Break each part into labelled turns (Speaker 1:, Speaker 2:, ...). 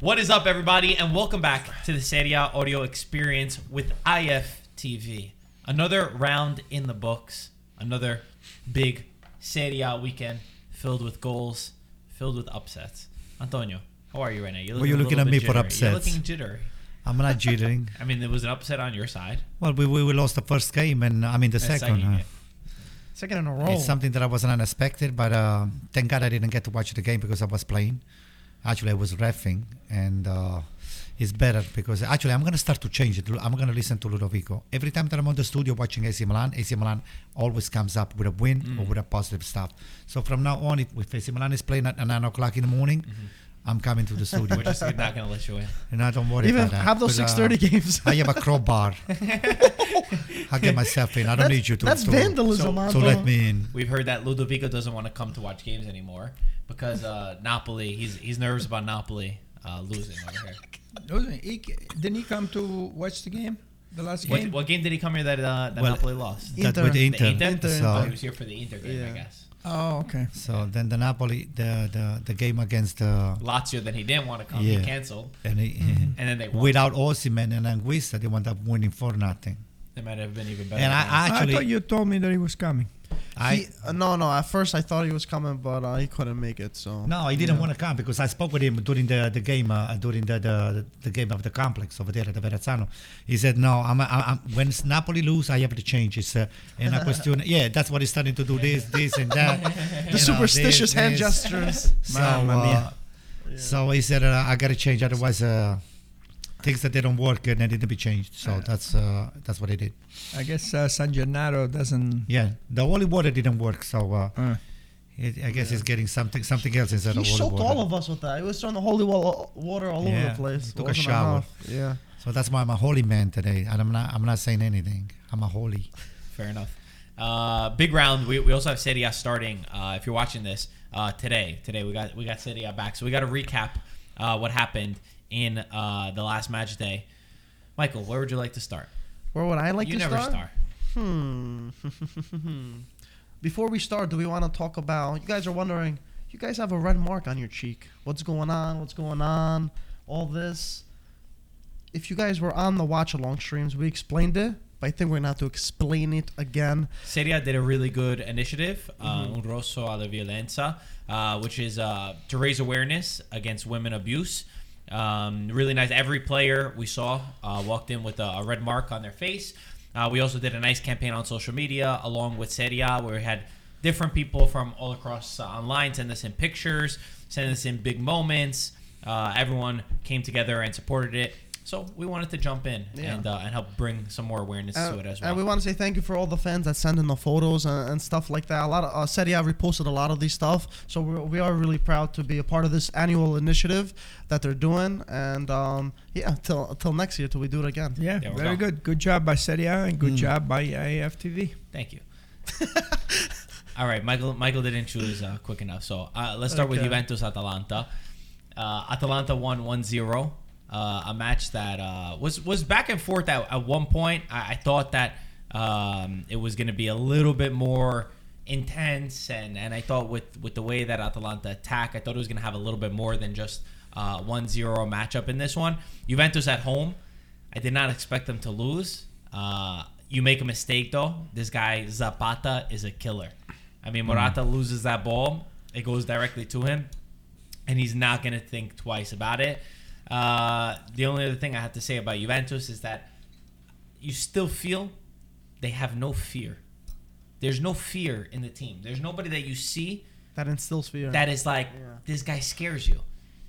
Speaker 1: What is up, everybody, and welcome back to the Serie A audio experience with IFTV. Another round in the books, another big Serie A weekend filled with goals, filled with upsets. Antonio, how are you right now? You're
Speaker 2: Why are you
Speaker 1: a
Speaker 2: looking at me
Speaker 1: bit
Speaker 2: for
Speaker 1: jittery. You're
Speaker 2: upsets?
Speaker 1: looking jittery.
Speaker 2: I'm not jittering.
Speaker 1: I mean, there was an upset on your side.
Speaker 2: well, we, we we lost the first game, and I mean the
Speaker 1: The
Speaker 2: second. uh.
Speaker 3: Second in a row.
Speaker 2: It's something that I wasn't unexpected, but uh, thank God I didn't get to watch the game because I was playing. Actually, I was refing, and uh, it's better because actually I'm gonna start to change it. I'm gonna listen to Ludovico every time that I'm on the studio watching AC Milan. AC Milan always comes up with a win or
Speaker 1: Mm.
Speaker 2: with a positive stuff. So from now on, if, if AC Milan is playing at nine o'clock in the morning, I'm coming to the studio,
Speaker 1: We're just not going to let you in.
Speaker 2: and I don't worry
Speaker 3: Even
Speaker 2: about that.
Speaker 3: have those
Speaker 2: But, uh,
Speaker 3: six thirty games.
Speaker 2: I have a crowbar. I'll get myself in. I don't
Speaker 3: That's-
Speaker 2: need you to.
Speaker 3: That's
Speaker 2: to,
Speaker 3: vandalism,
Speaker 1: So-
Speaker 2: to
Speaker 3: Anto.
Speaker 2: let me in.
Speaker 1: We've heard that Ludovico doesn't want to come to watch games anymore because uh, Napoli, he's he's nervous about Napoli uh, losing over here.
Speaker 4: Wasn't he, didn't he come to watch the game? The last
Speaker 1: What,
Speaker 4: game?
Speaker 1: what game did he come here that, uh, that
Speaker 2: Well,
Speaker 1: Napoli lost?
Speaker 2: That
Speaker 3: Inter.
Speaker 2: with
Speaker 1: The
Speaker 2: Inter.
Speaker 1: Inter?
Speaker 3: Inter.
Speaker 1: Oh, he
Speaker 2: So,
Speaker 1: was here for the Inter game, I guess.
Speaker 4: Oh, okay.
Speaker 2: so then the Napoli, the the, the game against uh,
Speaker 1: Lazio, then he didn't want to come.
Speaker 2: Yeah.
Speaker 1: He canceled.
Speaker 2: and he,
Speaker 1: And then they won.
Speaker 2: without Osimhen and Anguissa, they wound up winning for nothing.
Speaker 1: They might have been even better.
Speaker 2: And I,
Speaker 1: than
Speaker 2: I
Speaker 4: I
Speaker 2: actually,
Speaker 4: thought you told me that he was coming.
Speaker 2: I
Speaker 3: He- uh, no, no. At first, I thought he was coming, but uh, he couldn't make it. So
Speaker 2: no, he didn't
Speaker 4: Yeah.
Speaker 2: want to come because I spoke with him during the the game uh, during the, the the game of the complex over there at the Verrazzano. He said, "No, I'm, I'm, when Napoli lose, I have to change. It's uh, and I question. Yeah, that's what he's starting to do. This, this, and that.
Speaker 3: the
Speaker 2: you know,
Speaker 3: superstitious
Speaker 2: this,
Speaker 3: hand
Speaker 2: this.
Speaker 3: gestures.
Speaker 2: So,
Speaker 4: Mamma
Speaker 2: uh, so he said, uh, I got to change. Otherwise, uh, things that they don't work and they need to be changed. So that's uh, that's what he did.
Speaker 4: I guess uh, San Gennaro doesn't.
Speaker 2: Yeah, the holy water didn't work. So uh,
Speaker 4: Uh,
Speaker 2: it, I guess he's getting something something else instead
Speaker 3: He
Speaker 2: of holy
Speaker 3: soaked
Speaker 2: water.
Speaker 3: all of us with that. He was throwing the holy water all over the place.
Speaker 2: he took a shower.
Speaker 3: enough. Yeah.
Speaker 2: So that's why I'm a holy man today, and I'm not I'm not saying anything. I'm a holy.
Speaker 1: Fair enough. Uh, big round. We, we also have Serie A starting. Uh, if you're watching this uh, today, today we got we got Serie A back. So we got to recap uh, what happened in uh, the last match day. Michael, where would you like to start?
Speaker 3: Where would I like
Speaker 1: you
Speaker 3: to start?
Speaker 1: You never
Speaker 3: start? Hmm. Before we start, do we want to talk about? You guys are wondering. You guys have a red mark on your cheek. What's going on? What's going on? All this. If you guys were on the watch along streams, we explained it. But I think we're gonna have to explain it again.
Speaker 1: Serie A did a really good initiative, uh, Un Rosso alla Violenza, uh, which is uh, to raise awareness against women abuse. Um, really nice. Every player we saw uh, walked in with a, a red mark on their face. Uh, we also did a nice campaign on social media along with Serie A, where we had different people from all across uh, online send us in pictures, send us in big moments. Uh, everyone came together and supported it. So we wanted to jump in
Speaker 3: Yeah.
Speaker 1: and uh, and help bring some more awareness
Speaker 3: And,
Speaker 1: to it as well.
Speaker 3: and we want to say thank you for all the fans that send in the photos and, and stuff like that. A lot of uh, Serie A reposted a lot of these stuff, so we're, we are really proud to be a part of this annual initiative that they're doing. And um, yeah, till till next year, till we do it again.
Speaker 4: yeah,
Speaker 1: There we
Speaker 4: very
Speaker 1: go.
Speaker 4: good. Good job by Serie A and good
Speaker 2: Mm.
Speaker 4: job by IFTV.
Speaker 1: Thank you. All right, Michael. Michael didn't choose uh, quick enough, so uh, let's start with Juventus Atalanta. Uh, Atalanta won 1-0. Uh, a match that uh, was was back and forth at, at one point. I, I thought that um, it was going to be a little bit more intense, and, and I thought with with the way that Atalanta attack, I thought it was going to have a little bit more than just uh, 1-0 matchup in this one. Juventus at home, I did not expect them to lose. Uh, you make a mistake though. This guy Zapata is a killer. I mean, Morata loses that ball, it goes directly to him, and he's not gonna think twice about it. Uh, the only other thing I have to say about Juventus is that you still feel they have no fear. There's no fear in the team. There's nobody that you see
Speaker 3: That instills fear.
Speaker 1: that is like
Speaker 3: Yeah.
Speaker 1: this guy scares you.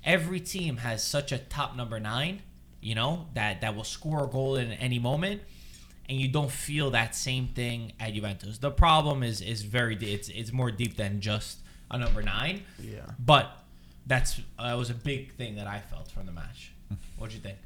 Speaker 1: Every team has such a top number nine, you know, that that will score a goal in any moment, and you don't feel that same thing at Juventus. The problem is is very it's it's more deep than just a number nine,
Speaker 3: yeah.
Speaker 1: but that's that was a big thing that I felt from the match. What do you think?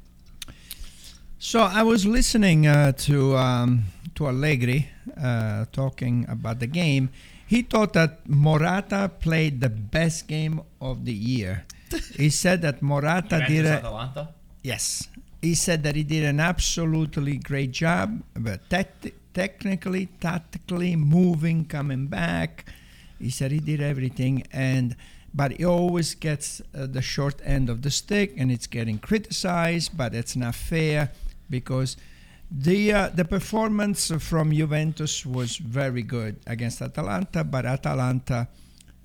Speaker 4: So I was listening uh, to um, to Allegri uh, talking about the game. He thought that Morata played the best game of the year. he said that Morata did a,
Speaker 1: Atalanta.
Speaker 4: Yes. He said that he did an absolutely great job, but tec- technically, tactically, moving, coming back. He said he did everything. And but he always gets uh, the short end of the stick, and it's getting criticized. But it's not fair because the uh, the performance from Juventus was very good against Atalanta, but Atalanta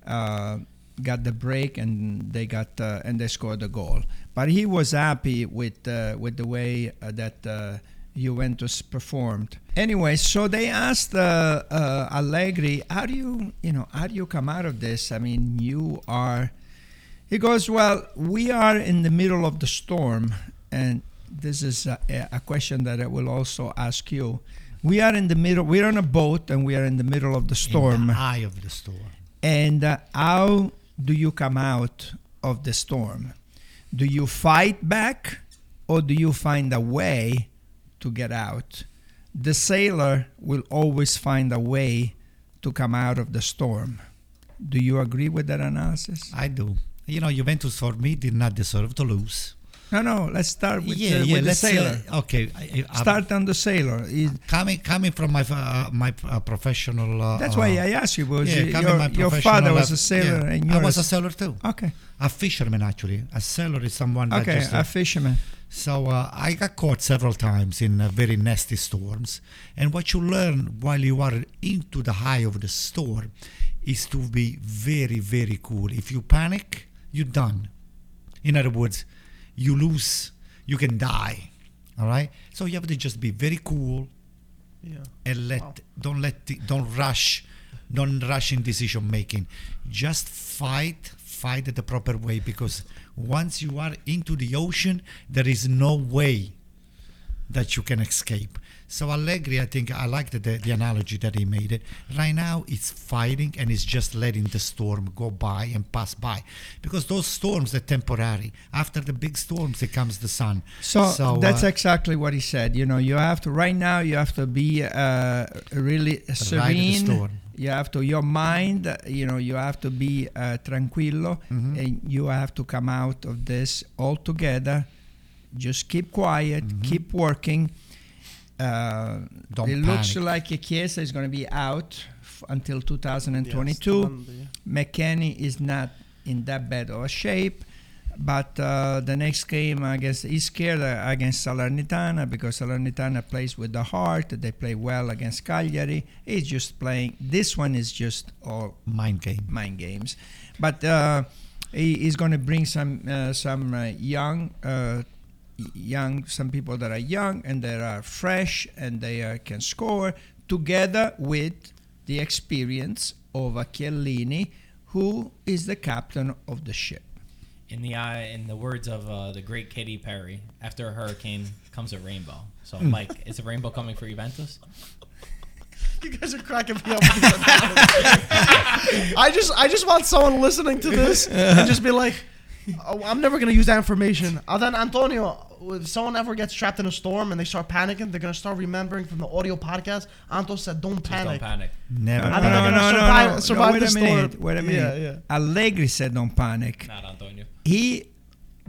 Speaker 4: uh, got the break and they got uh, and they scored a goal. But he was happy with uh, with the way uh, that Juventus performed. Anyway, so they asked uh, uh, Allegri, "How do you you know how do you come out of this? I mean, you are." He goes, "Well, we are in the middle of the storm, and this is a, a question that I will also ask you. We are in the middle. We're on a boat, and we are in the middle of the storm.
Speaker 2: In the eye of the storm.
Speaker 4: And uh, how do you come out of the storm? Do you fight back, or do you find a way to get out? The sailor will always find a way to come out of the storm. Do you agree with that analysis?
Speaker 2: I do. You know, Juventus for me did not deserve to lose.
Speaker 4: No, no. Let's start with,
Speaker 2: yeah,
Speaker 4: uh,
Speaker 2: yeah.
Speaker 4: with the sailor.
Speaker 2: Uh, okay. I, I,
Speaker 4: Start on the sailor. Is-
Speaker 2: coming coming from my uh, my uh, professional. Uh,
Speaker 4: That's
Speaker 2: uh,
Speaker 4: why I asked you. Was
Speaker 2: yeah,
Speaker 4: your, your father was a sailor,
Speaker 2: yeah.
Speaker 4: and you
Speaker 2: I was a sailor too.
Speaker 4: okay.
Speaker 2: A fisherman actually. A sailor is someone that
Speaker 4: Okay, a
Speaker 2: uh,
Speaker 4: fisherman.
Speaker 2: So uh, I got caught several times in uh, very nasty storms, and what you learn while you are into the high of the storm is to be very, very cool. If you panic, you're done. In other words, you lose, you can die. All right. So you have to just be very cool
Speaker 3: Yeah.
Speaker 2: and let
Speaker 3: Wow.
Speaker 2: don't let the, don't rush, don't rush in decision making. Just fight, fight it the proper way because once you are into the ocean, there is no way that you can escape. So Allegri, I think I like the, the, analogy that he made it. Right now, it's fighting and it's just letting the storm go by and pass by, because those storms are temporary. After the big storms, it comes the sun.
Speaker 4: So, that's
Speaker 2: uh,
Speaker 4: exactly what he said. You know, you have to right now. You have to be uh, really serene.
Speaker 2: Storm.
Speaker 4: You have to your mind. uh, You know, you have to be uh, tranquillo,
Speaker 2: Mhm.
Speaker 4: and you have to come out of this all together. Just keep quiet.
Speaker 2: Mhm.
Speaker 4: Keep working. Uh,
Speaker 2: Don't
Speaker 4: it looks
Speaker 2: panic.
Speaker 4: like Chiesa is going to be out f- until
Speaker 3: Yes,
Speaker 4: 2022.
Speaker 3: Monday.
Speaker 4: McKennie is not in that bad of a shape. But uh, the next game against he's scared uh, against Salernitana because Salernitana plays with the heart. They play well against Cagliari. He's just playing. This one is just all
Speaker 2: mind game.
Speaker 4: mind games. But uh, he is going to bring some uh, some uh, young uh, young some people that are young and that are fresh and they uh, can score together with the experience of a Chiellini who is the captain of the ship.
Speaker 1: In the eye, in the words of uh, the great Katy Perry, after a hurricane comes a rainbow. So,
Speaker 2: Hmm.
Speaker 1: Mike, is a rainbow coming for Juventus?
Speaker 3: You guys are cracking me up. with these analogies. I just, I just want someone listening to this and just be like, oh, "I'm never gonna use that information." And then Antonio, if someone ever gets trapped in a storm and they start panicking, they're gonna start remembering from the audio podcast. Anto said, "Don't
Speaker 1: Just
Speaker 3: panic."
Speaker 1: don't panic.
Speaker 2: Never.
Speaker 3: I think they're gonna survive- survive
Speaker 4: wait
Speaker 3: the
Speaker 4: a
Speaker 3: storm.
Speaker 4: minute. Wait a minute.
Speaker 3: Yeah, yeah.
Speaker 4: Allegri said don't panic.
Speaker 1: Not Antonio.
Speaker 4: He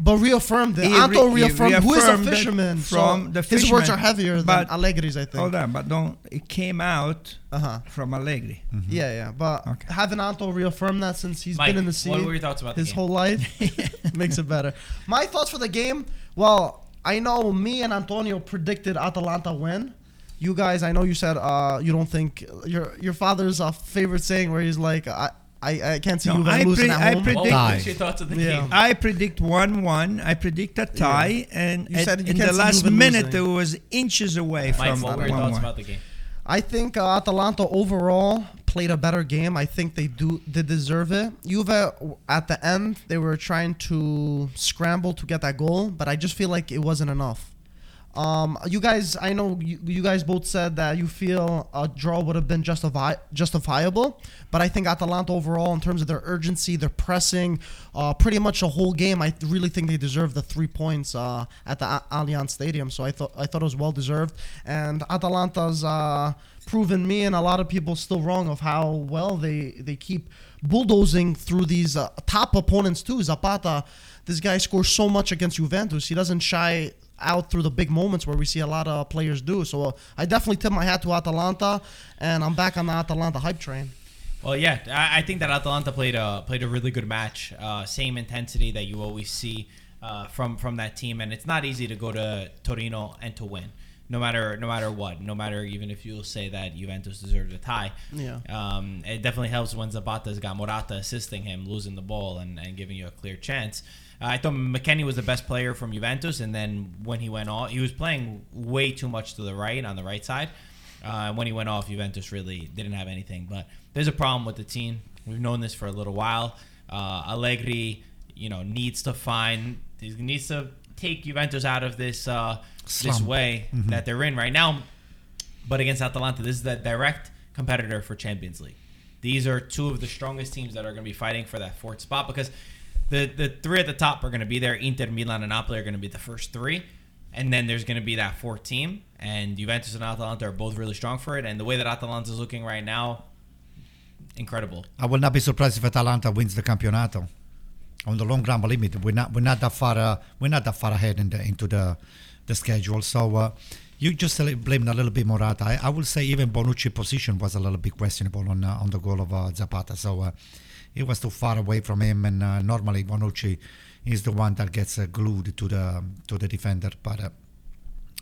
Speaker 3: But reaffirmed it.
Speaker 4: He
Speaker 3: Anto
Speaker 4: re- he
Speaker 3: reaffirmed, who is a fisherman.
Speaker 4: from
Speaker 3: so
Speaker 4: the
Speaker 3: his words are heavier than
Speaker 4: but-
Speaker 3: Allegri's, I think.
Speaker 4: hold on, but don't. It came out
Speaker 3: Uh huh.
Speaker 4: from Allegri.
Speaker 3: Yeah, yeah. But
Speaker 4: Okay.
Speaker 3: having Anto reaffirm that since he's
Speaker 1: Mike,
Speaker 3: been in the sea
Speaker 1: what were your thoughts about
Speaker 3: his
Speaker 1: the
Speaker 3: whole life makes it better. My thoughts for the game. Well, I know me and Antonio predicted Atalanta win. You guys, I know you said uh, you don't think your your father's uh, favorite saying where he's like, I I, I can't see
Speaker 4: No,
Speaker 3: you
Speaker 4: I
Speaker 3: losing
Speaker 4: pre-
Speaker 3: at
Speaker 4: I predict-
Speaker 1: What your thoughts of the
Speaker 3: Yeah.
Speaker 1: game?
Speaker 4: I predict one-one. I predict a tie, and
Speaker 3: You
Speaker 4: at-
Speaker 3: said you
Speaker 4: in
Speaker 3: can't
Speaker 4: the last
Speaker 3: Juve
Speaker 4: minute
Speaker 3: losing.
Speaker 4: it was inches away
Speaker 1: Mike,
Speaker 4: from
Speaker 1: what were your thoughts
Speaker 4: one-one.
Speaker 1: about the game?
Speaker 3: I think uh, Atalanta overall played a better game. I think they do they deserve it. Juve at the end they were trying to scramble to get that goal, but I just feel like it wasn't enough. Um, you guys, I know you, you guys both said that you feel a draw would have been justifi- justifiable, but I think Atalanta overall, in terms of their urgency, their pressing, uh, pretty much a whole game, I really think they deserve the three points uh, at the A- Allianz Stadium. So I thought I thought it was well deserved, and Atalanta's uh, proven me and a lot of people still wrong of how well they they keep bulldozing through these uh, top opponents too. Zapata, this guy scores so much against Juventus. He doesn't shy out through the big moments where we see a lot of players do. So uh, I definitely tip my hat to Atalanta, and I'm back on the Atalanta hype train.
Speaker 1: Well, yeah, I, I think that Atalanta played a played a really good match. Uh, same intensity that you always see uh, from from that team, and it's not easy to go to Torino and to win, no matter no matter what, no matter even if you'll say that Juventus deserved a tie.
Speaker 3: Yeah.
Speaker 1: Um, it definitely helps when Zapata's got Morata assisting him, losing the ball and, and giving you a clear chance. I thought McKennie was the best player from Juventus, and then when he went off, he was playing way too much to the right on the right side. Uh, when he went off, Juventus really didn't have anything. But there's a problem with the team. We've known this for a little while. Uh, Allegri, you know, needs to find, he needs to take Juventus out of this uh, this way that they're in right now. But against Atalanta, this is the direct competitor for Champions League. These are two of the strongest teams that are going to be fighting for that fourth spot because the the three at the top are going to be there. Inter, Milan, and Napoli are going to be the first three, and then there's going to be that fourth team. And Juventus and Atalanta are both really strong for it. And the way that Atalanta is looking right now, incredible.
Speaker 2: I will not be surprised if Atalanta wins the campionato. On the long run, believe me, we're not we're not that far uh, we're not that far ahead in the, into the the schedule. So uh, you just blame a little bit Morata. I, I will say even Bonucci's position was a little bit questionable on uh, on the goal of uh, Zapata. So uh, it was too far away from him, and uh, normally Bonucci is the one that gets uh, glued to the to the defender. But uh,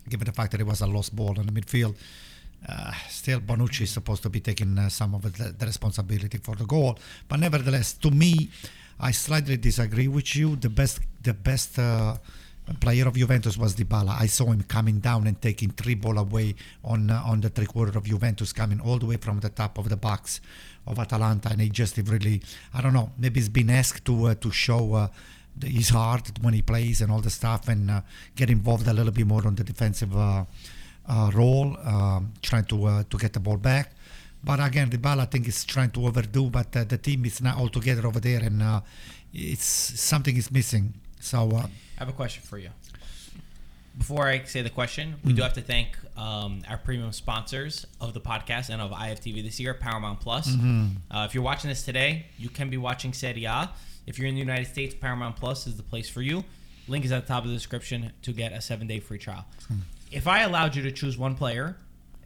Speaker 2: given the fact that it was a lost ball in the midfield, uh, still Bonucci is supposed to be taking uh, some of the, the responsibility for the goal. But nevertheless, to me, I slightly disagree with you. The best, the best player of Juventus was Dybala. I saw him coming down and taking three ball away on uh, on the three quarter of Juventus, coming all the way from the top of the box of Atalanta, and he just really, I don't know, maybe he's been asked to uh, to show. Uh, the- his heart when he plays and all the stuff, and uh, get involved a little bit more on the defensive uh, uh, role, um, trying to uh, to get the ball back. But again, Dybala I think is trying to overdo, but the team is not all together over there, and it's something is missing. So
Speaker 1: I have a question for you. Before I say the question, we do have to thank um, our premium sponsors of the podcast and of IFTV this year, Paramount Plus. Uh, if you're watching this today, you can be watching Serie A. If you're in the United States, Paramount Plus is the place for you. Link is at the top of the description to get a seven day free trial. If I allowed you to choose one player,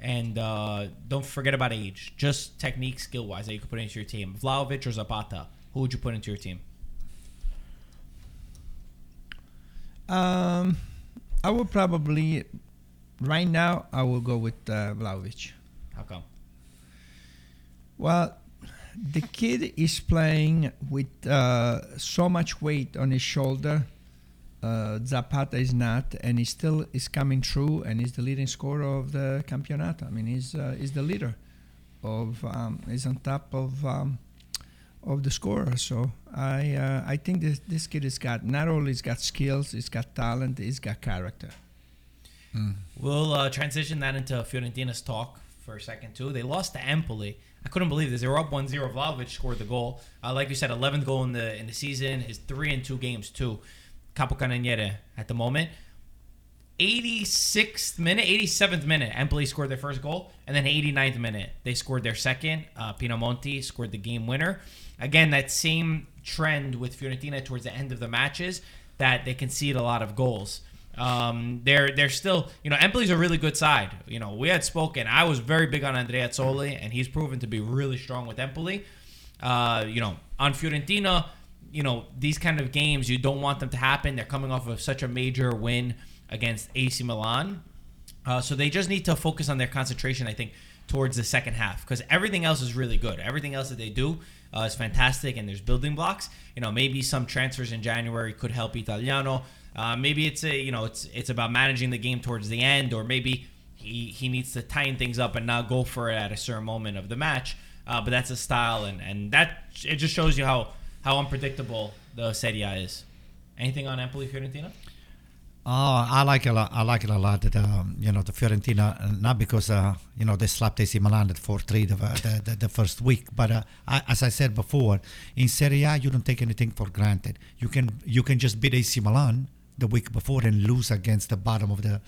Speaker 1: and uh, don't forget about age, just technique, skill wise, that you could put into your team, Vlahovic or Zapata, who would you put into your team?
Speaker 4: Um, I would probably, right now, I will go with uh, Vlahovic.
Speaker 1: How come?
Speaker 4: Well, the kid is playing with uh, so much weight on his shoulder. Uh, Zapata is not, and he still is coming through, and he's the leading scorer of the Campionato. I mean, he's uh, he's the leader of um, he's on top of um, of the scorer. So I uh, I think this this kid has got not only he's got skills, he's got talent, he's got character.
Speaker 1: We'll uh, transition that into Fiorentina's talk for a second too. They lost to Empoli. I couldn't believe this. They were up 1-0. Vlahovic scored the goal. Uh, like you said, 11th goal in the in the season. His three and two games too. Capocannoniere at the moment. 86th minute, 87th minute, Empoli scored their first goal, and then 89th minute they scored their second. Uh, Pinamonti scored the game winner. Again, that same trend with Fiorentina towards the end of the matches that they concede a lot of goals. Um, they're they're still you know Empoli's a really good side. You know we had spoken. I was very big on Andreazzoli, and he's proven to be really strong with Empoli. Uh, you know on Fiorentina, you know these kind of games you don't want them to happen. They're coming off of such a major win against AC Milan, uh, so they just need to focus on their concentration. I think towards the second half because everything else is really good. Everything else that they do uh, is fantastic, and there's building blocks. You know, maybe some transfers in January could help Italiano. Uh, maybe it's a you know it's it's about managing the game towards the end, or maybe he he needs to tighten things up and not go for it at a certain moment of the match. Uh, but that's a style, and and that it just shows you how how unpredictable the Serie A is. Anything on Empoli Fiorentina?
Speaker 2: Oh, I like it a lot. I like it a lot. That um, you know the Fiorentina, uh, not because uh, you know they slapped AC Milan at four three the, the, the the first week, but uh, I, as I said before, in Serie A you don't take anything for granted. You can you can just beat AC Milan the week before and lose against the bottom of the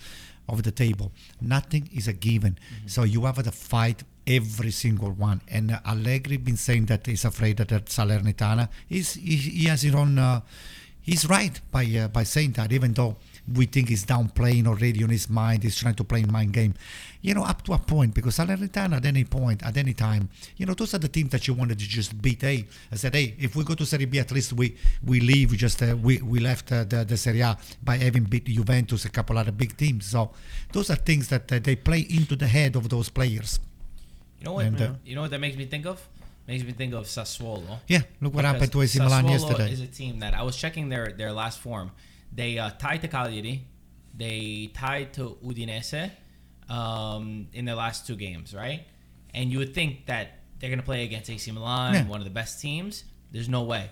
Speaker 2: of the table. Nothing is a given. So you have to fight every single one. And uh, Allegri been saying that he's afraid that Salernitana is he, he has his own. Uh, he's right by uh, by saying that. Even though we think he's downplaying already on his mind, he's trying to play in mind game. You know, up to a point because Salernitana at any point, at any time, you know, those are the teams that you wanted to just beat. Hey, I said, hey, if we go to Serie B, at least we we leave. We just uh, we we left uh, the the Serie A by having beat Juventus, a couple other big teams. So those are things that uh, they play into the head of those players.
Speaker 1: You know what?
Speaker 2: And, uh,
Speaker 1: you know what that makes me think of? Makes me think of Sassuolo.
Speaker 2: Yeah, look what
Speaker 1: Because
Speaker 2: happened to AC Milan
Speaker 1: Sassuolo
Speaker 2: yesterday.
Speaker 1: is a team that I was checking their their last form. They uh, tied to Cagliari, they tied to Udinese um, in their last two games, right? And you would think that they're going to play against AC Milan,
Speaker 2: Yeah.
Speaker 1: one of the best teams. There's no way.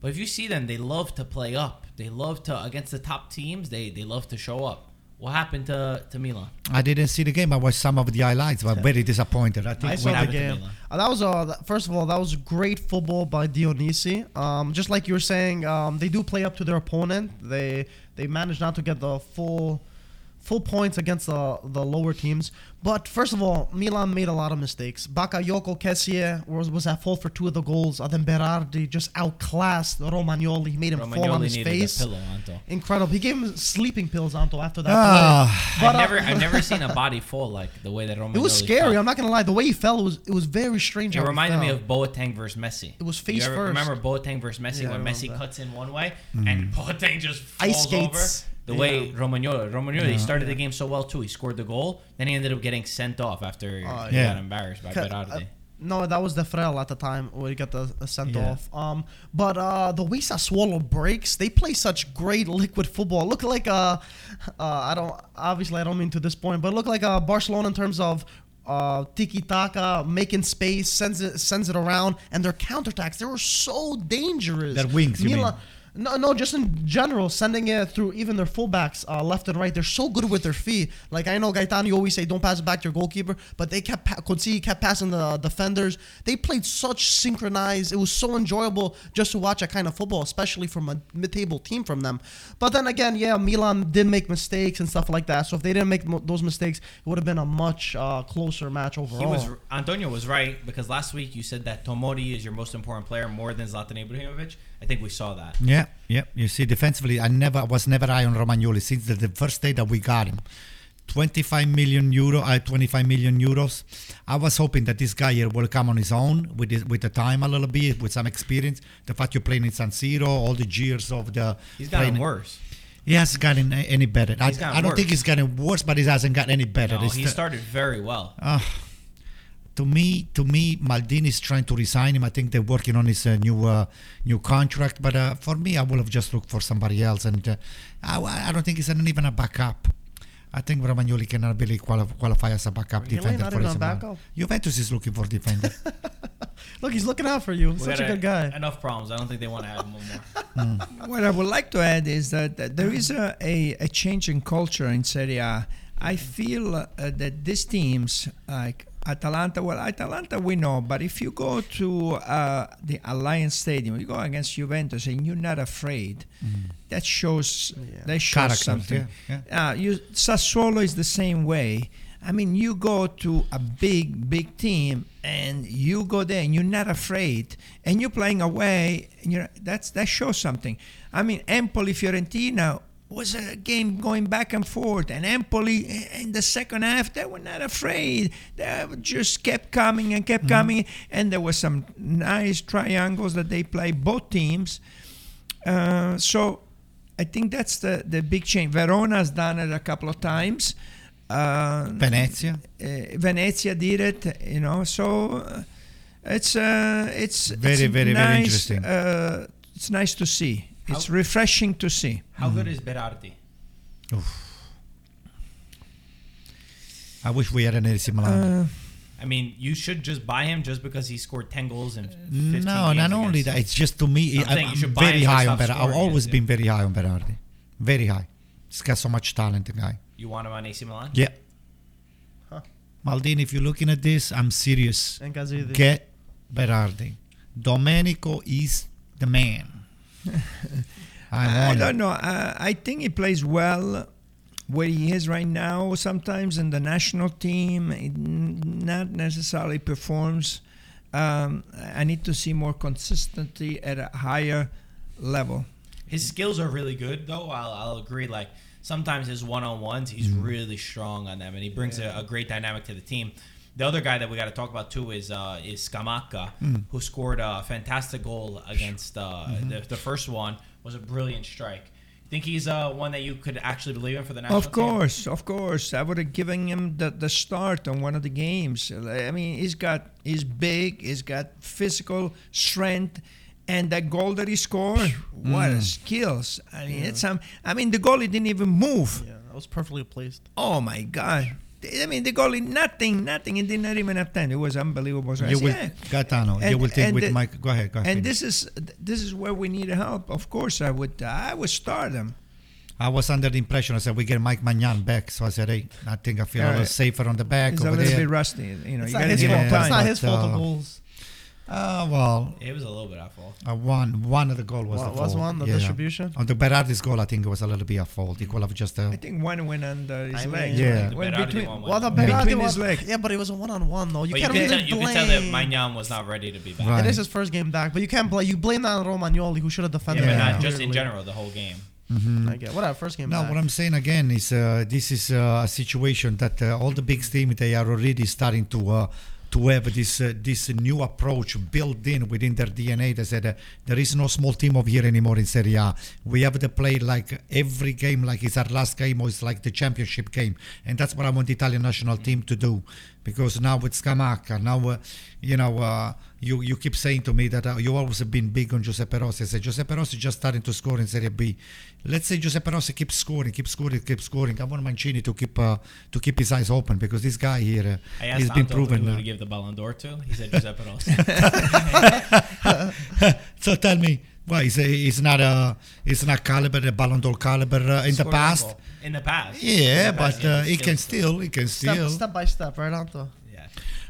Speaker 1: But if you see them, they love to play up. They love to against the top teams. They they love to show up. What happened to to Milan?
Speaker 2: I didn't see the game. I watched some of the highlights. but very disappointed. I think
Speaker 3: I saw the game. Uh, that was uh, first of all, that was great football by Dionisi. Um, just like you were saying, um, they do play up to their opponent. They they manage not to get the full full points against the the lower teams. But first of all, Milan made a lot of mistakes. Bakayoko Kessie was was at fault for two of the goals. And then Berardi just outclassed Romagnoli. He made him fall on his face.
Speaker 1: pillow, Anto.
Speaker 3: Incredible. He gave him sleeping pills, Anto, after that.
Speaker 2: Ah,
Speaker 3: play.
Speaker 1: I've
Speaker 3: uh,
Speaker 1: never I've never seen a body fall like the way that Romagnoli.
Speaker 3: It was scary.
Speaker 1: fell.
Speaker 3: I'm not gonna lie. The way he fell it was it was very strange.
Speaker 1: It reminded me of Boateng versus Messi.
Speaker 3: It was
Speaker 1: You
Speaker 3: face
Speaker 1: ever
Speaker 3: first.
Speaker 1: Remember Boateng versus Messi
Speaker 3: Yeah,
Speaker 1: when Messi
Speaker 3: that.
Speaker 1: cuts in one way
Speaker 2: Mm.
Speaker 1: and Boateng just falls
Speaker 3: Ice skates.
Speaker 1: over. The way Romagnoli, Romagnoli he started the game so well too. He scored the goal, then he ended up getting sent off after he
Speaker 2: yeah.
Speaker 1: got embarrassed by Berardi.
Speaker 3: uh, no, that was the Frel at the time where he got the, the sent
Speaker 2: Yeah.
Speaker 3: off. Um, but uh, the way Sassuolo breaks, they play such great liquid football. Look like uh, uh, I don't obviously I don't mean to this point, but look like uh, Barcelona in terms of uh, tiki taka, making space, sends it sends it around, and their counterattacks they were so dangerous.
Speaker 2: Their wings, you
Speaker 3: Milan-
Speaker 2: mean?
Speaker 3: No, no, just in general, sending it through even their fullbacks uh, left and right. They're so good with their feet. Like I know Gaetano, you always say don't pass it back to your goalkeeper, but they kept pa- kept passing the defenders. They played such synchronized. It was so enjoyable just to watch that kind of football, especially from a mid-table team from them. But then again, yeah, Milan did make mistakes and stuff like that. So if they didn't make mo- those mistakes, it would have been a much uh, closer match overall.
Speaker 1: He was Antonio was right because last week you said that Tomori is your most important player more than Zlatan Ibrahimovic. I think we saw that.
Speaker 2: Yeah, yeah. You see, defensively, I never was never high on Romagnoli since the, the first day that we got him. 25 million euro, uh, 25 million euros. I was hoping that this guy here will come on his own with his, with the time a little bit, with some experience. The fact you're playing in San Siro, all the years of the.
Speaker 1: He's gotten
Speaker 2: playing-
Speaker 1: worse.
Speaker 2: He hasn't gotten any better. I,
Speaker 1: gotten
Speaker 2: I don't
Speaker 1: worse.
Speaker 2: think he's gotten worse, but he hasn't got any better.
Speaker 1: No, he started very well.
Speaker 2: To me, to me, Maldini is trying to resign him. I think they're working on his uh, new uh, new contract. But uh, for me, I would have just looked for somebody else, and uh, I, I don't think he's an, even a backup. I think Romagnoli cannot really quali- qualify as a backup
Speaker 3: Really?
Speaker 2: defender
Speaker 3: Not
Speaker 2: for
Speaker 3: even
Speaker 2: AC
Speaker 3: backup?
Speaker 2: Juventus is looking for defender.
Speaker 3: Look, he's looking out for you.
Speaker 1: We
Speaker 3: Such a good guy.
Speaker 1: Enough problems. I don't think they want to add one more.
Speaker 4: What I would like to add is that, that there is a, a, a change in culture in Serie A. I feel uh, that these teams, like Atalanta, well, Atalanta we know, but if you go to uh, the Allianz Stadium, you go against Juventus and you're not afraid, that shows
Speaker 3: Yeah.
Speaker 4: that shows
Speaker 2: Character,
Speaker 4: something.
Speaker 2: yeah,
Speaker 4: Uh, you, Sassuolo is the same way. I mean, you go to a big, big team, and you go there, and you're not afraid, and you're playing away. And you're, that's that shows something. I mean, Empoli Fiorentina was a game going back and forth, and Empoli in the second half they were not afraid. They just kept coming and kept coming, and there were some nice triangles that they played both teams. Uh, so I think that's the, the big change. Verona's done it a couple of times. Uh,
Speaker 2: Venezia.
Speaker 4: uh, Venezia did it, you know. So uh, it's uh, it's
Speaker 2: Very,
Speaker 4: it's
Speaker 2: very, very interesting.
Speaker 4: Uh, it's nice to see. It's
Speaker 1: How-
Speaker 4: refreshing to see.
Speaker 1: How good is Berardi?
Speaker 2: I wish we had an AC Milan.
Speaker 4: Uh,
Speaker 1: I mean, you should just buy him just because he scored 10 goals in 15
Speaker 2: no,
Speaker 1: games
Speaker 2: not only that. It's just to me.
Speaker 1: I'm saying you
Speaker 2: I'm
Speaker 1: should buy him
Speaker 2: very
Speaker 1: to
Speaker 2: high on
Speaker 1: stop
Speaker 2: Berardi. I've always
Speaker 1: against
Speaker 2: been very high on Berardi. Very high. He's got so much talent, the guy.
Speaker 1: You want him on AC Milan?
Speaker 2: Yeah.
Speaker 3: Huh.
Speaker 2: Maldini, if you're looking at this, I'm serious. Get Berardi. Domenico is the man. I'm
Speaker 4: I don't know. Uh, I think he plays well where he is right now. Sometimes in the national team, it not necessarily performs. Um, I need to see more consistency at a higher level.
Speaker 1: His skills are really good, though. I'll, I'll agree. Like sometimes his one on ones, he's really strong on them, and he brings a, a great dynamic to the team. The other guy that we got to talk about too is uh, is Scamacca, who scored a fantastic goal against uh, the, the first one was a brilliant strike. Think he's uh, one that you could actually believe in for the national
Speaker 4: Of
Speaker 1: team?
Speaker 4: course, of course. I would have given him the, the start on one of the games. I mean, he's got he's big, he's got physical strength, and that goal that he scored, what a skills! I mean, it's um, I mean, the goalie didn't even move.
Speaker 3: Yeah, that was perfectly placed.
Speaker 4: Oh my God! I mean, the goalie, nothing, nothing. He did not even have time. It was unbelievable. So I
Speaker 2: You
Speaker 4: said,
Speaker 2: will,
Speaker 4: yeah.
Speaker 2: Gaetano, you will think with
Speaker 4: the-
Speaker 2: Mike. Go ahead, go ahead.
Speaker 4: And
Speaker 2: finish.
Speaker 4: this is this is where we need help. Of course, I would I would start him.
Speaker 2: I was under the impression I said we get Mike Maignan back, so I said, hey, I think I feel a little
Speaker 4: right.
Speaker 2: safer on the back
Speaker 4: He's a
Speaker 2: over
Speaker 4: little
Speaker 2: there.
Speaker 4: bit rusty. You know,
Speaker 3: It's
Speaker 4: you
Speaker 3: not
Speaker 4: got to
Speaker 3: his
Speaker 4: give
Speaker 2: yeah,
Speaker 3: fault. It's
Speaker 4: time.
Speaker 3: not his fault. The
Speaker 2: uh,
Speaker 3: goals.
Speaker 2: Uh, well,
Speaker 1: It was a little bit at fault.
Speaker 2: uh, one one of the goal was
Speaker 3: Wa-
Speaker 2: the
Speaker 3: was
Speaker 2: fault.
Speaker 3: one the
Speaker 2: yeah.
Speaker 3: distribution?
Speaker 2: On the Berardi's goal, I think it was a little bit at fault. He could have just. Uh,
Speaker 4: I think one went under his
Speaker 3: I mean-
Speaker 4: leg.
Speaker 2: Yeah.
Speaker 1: The
Speaker 4: Went between,
Speaker 1: one
Speaker 3: Well, the
Speaker 1: went-
Speaker 3: Berardi
Speaker 4: between
Speaker 3: one,
Speaker 4: his legs.
Speaker 3: yeah, but it was a one-on-one though. You
Speaker 1: But
Speaker 3: can't
Speaker 1: can,
Speaker 3: really
Speaker 1: tell, you can tell that Maignan was not ready to be back.
Speaker 2: Right.
Speaker 3: It is his first game back, but you can't blame. You blame that on Romagnoli, who should have
Speaker 1: Yeah,
Speaker 3: defended.
Speaker 1: but
Speaker 3: him
Speaker 1: not just in general, the whole game.
Speaker 2: Mm-hmm.
Speaker 3: I get whatever. First game
Speaker 2: No,
Speaker 3: back.
Speaker 2: what I'm saying again is uh, this is uh, a situation that uh, all the big teams they are already starting to uh, to have this uh, this new approach built in within their DNA. They said uh, there is no small team over here anymore in Serie A. We have to play like every game like it's our last game or it's like the championship game, and that's what I want the Italian national team to do. Because now with Scamacca, now uh, you know uh, you you keep saying to me that uh, you always have been big on Giuseppe Rossi. I said Giuseppe Rossi just starting to score in Serie B. Let's say Giuseppe Rossi keeps scoring, keeps scoring, keeps scoring. I want Mancini to keep uh, to keep his eyes open because this guy here uh,
Speaker 1: I asked
Speaker 2: he's been
Speaker 1: Anto who
Speaker 2: proven.
Speaker 1: to
Speaker 2: Uh,
Speaker 1: give the Ballon d'Or to. He said Giuseppe Rossi.
Speaker 2: so tell me, why he's, he's not a he's not caliber, a Ballon d'Or caliber uh, in the past.
Speaker 1: In the past.
Speaker 2: Yeah,
Speaker 1: the past,
Speaker 2: but uh, he
Speaker 1: still-
Speaker 2: can still, he can
Speaker 3: step,
Speaker 2: still.
Speaker 3: step by step, right, Anto?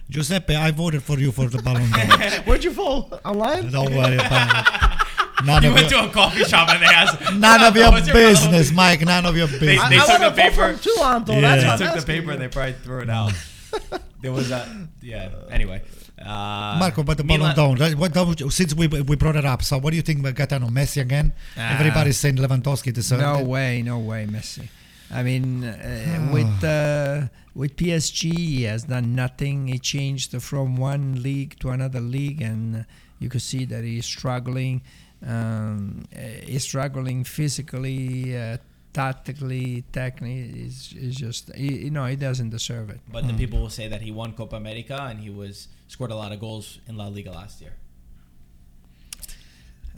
Speaker 1: Yeah.
Speaker 2: Giuseppe, I voted for you for the Ballon d'Or.
Speaker 3: Where'd you vote? Online?
Speaker 2: Don't worry about it. None
Speaker 1: You
Speaker 2: of
Speaker 1: went
Speaker 2: your,
Speaker 1: to a coffee shop and they asked.
Speaker 2: none of your
Speaker 1: What's Ballon d'Or?
Speaker 2: business, Mike. None of your business.
Speaker 3: I,
Speaker 1: They
Speaker 3: I
Speaker 1: took the paper.
Speaker 3: him too, Anto.
Speaker 2: Yeah.
Speaker 3: That's
Speaker 1: They
Speaker 3: what
Speaker 1: took the
Speaker 3: asking
Speaker 1: paper and they probably threw it out. there was a yeah. Anyway, uh,
Speaker 2: Marco, but the
Speaker 1: Milan-
Speaker 2: Ballon d'Or. What, what, since we we brought it up, so what do you think about Gaetano Messi again?
Speaker 4: Ah.
Speaker 2: Everybody's saying Lewandowski deserved
Speaker 4: No
Speaker 2: it.
Speaker 4: way, no way, Messi. I mean, uh, with uh, with PSG, he has done nothing. He changed from one league to another league, and you can see that he's struggling. Um, uh, he's struggling physically, uh, tactically, technically. He's, he's just, he, you know, he doesn't deserve it.
Speaker 1: But the people will say that he won Copa America and he was scored a lot of goals in La Liga last year.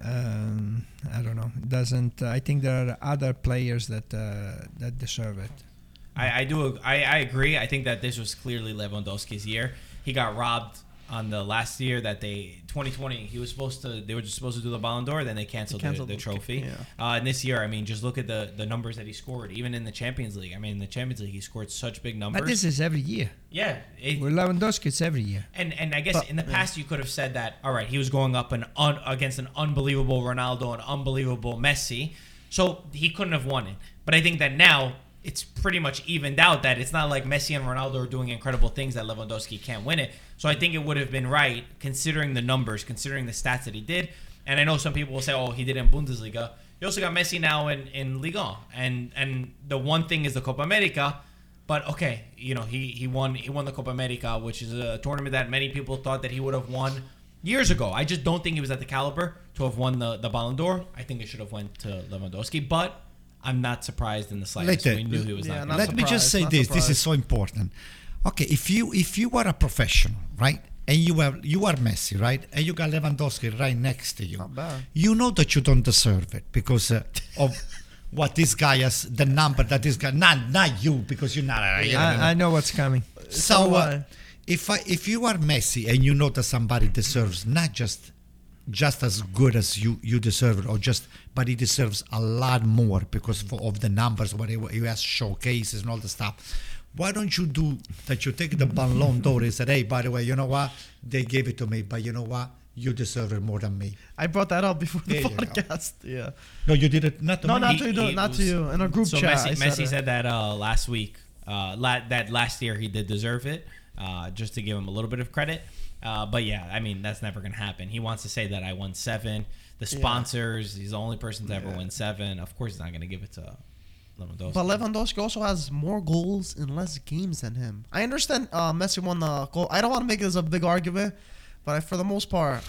Speaker 4: Um, I don't know. Doesn't I think there are other players that uh, that deserve it.
Speaker 1: I, I do. I, I agree. I think that this was clearly Lewandowski's year. He got robbed on the last year that they 2020. He was supposed to. They were just supposed to do the Ballon d'Or. Then they canceled,
Speaker 3: canceled
Speaker 1: the, the trophy.
Speaker 3: yeah.
Speaker 1: Uh, and this year, I mean, just look at the the numbers that he scored. Even in the Champions League. I mean, in the Champions League, he scored such big numbers.
Speaker 4: But this is every year.
Speaker 1: yeah. it-
Speaker 4: With Lewandowski, it's every year.
Speaker 1: And and I guess
Speaker 3: But-
Speaker 1: in the past you could have said that all right, he was going up an un, against an unbelievable Ronaldo and unbelievable Messi, so he couldn't have won it. But I think that now it's pretty much evened out that it's not like Messi and Ronaldo are doing incredible things that Lewandowski can't win it. So I think it would have been right considering the numbers, considering the stats that he did. And I know some people will say, "Oh, he did in Bundesliga." You also got Messi now in in Liga, and and the one thing is the Copa America. But okay, you know he he won he won the Copa America, which is a tournament that many people thought that he would have won years ago. I just don't think he was at the caliber to have won the the Ballon d'Or. I think it should have went to Lewandowski, but I'm not surprised in the slightest.
Speaker 2: Later.
Speaker 1: we knew he was
Speaker 3: Yeah,
Speaker 1: not.
Speaker 3: not
Speaker 2: Let me just say
Speaker 3: not
Speaker 2: this. This is so important. Okay, if you if you are a professional, right, and you are you are Messi, right, and you got Lewandowski right next to you,
Speaker 3: Not bad.
Speaker 2: you know that you don't deserve it because uh, of what this guy has, the number that this guy, not not you because you're not. Uh, you know,
Speaker 4: I, I know what's coming.
Speaker 2: so
Speaker 3: do
Speaker 2: uh, if I, if you are Messi and you know that somebody deserves not just just as good as you you deserve it or just but he deserves a lot more because for, of the numbers what he, he has showcases and all the stuff why don't you do that you take the Ballon d'Or and said hey by the way you know what they gave it to me but you know what you deserve it more than me
Speaker 3: I brought that up before the
Speaker 2: There go.
Speaker 3: podcast. Yeah.
Speaker 2: no you did it not to
Speaker 3: No,
Speaker 2: me
Speaker 3: not to you,
Speaker 1: he
Speaker 3: not to you. In a group
Speaker 1: so
Speaker 3: chat,
Speaker 1: Messi,
Speaker 3: I said
Speaker 1: Messi said that uh, last week. Uh, la- that last year he did deserve it, uh, just to give him a little bit of credit. Uh, but yeah, I mean that's never gonna happen. He wants to say that I won seven, the
Speaker 3: Yeah.
Speaker 1: sponsors. He's the only person to ever
Speaker 3: Yeah.
Speaker 1: win seven. Of course, he's not going to give it to Lewandowski.
Speaker 3: But Lewandowski also has more goals in less games than him. I understand uh, Messi won the goal. I don't want to make this a big argument, but for the most part,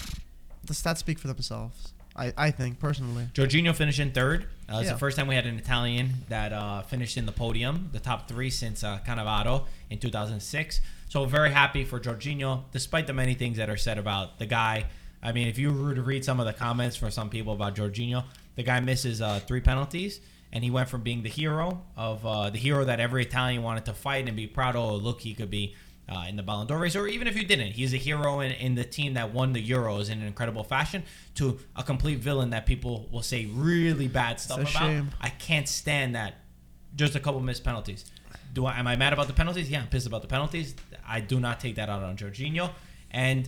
Speaker 3: the stats speak for themselves. I, I think personally.
Speaker 1: Jorginho finished in third. Uh, it's
Speaker 3: Yeah.
Speaker 1: the first time we had an Italian that uh, finished in the podium, the top three since uh, Cannavaro in 2006. So very happy for Jorginho, despite the many things that are said about the guy. I mean, if you were to read some of the comments from some people about Jorginho, the guy misses uh, three penalties, and he went from being the hero of uh, the hero that every Italian wanted to fight and be proud. Of. Oh, look, he could be uh, in the Ballon d'Or race, or even if you didn't, he's a hero in, in the team that won the Euros in an incredible fashion. To a complete villain that people will say really bad stuff about.
Speaker 3: shame.
Speaker 1: I can't stand that. Just a couple missed penalties. Do I am I mad about the penalties? Yeah, I'm pissed about the penalties. I do not take that out on Jorginho. And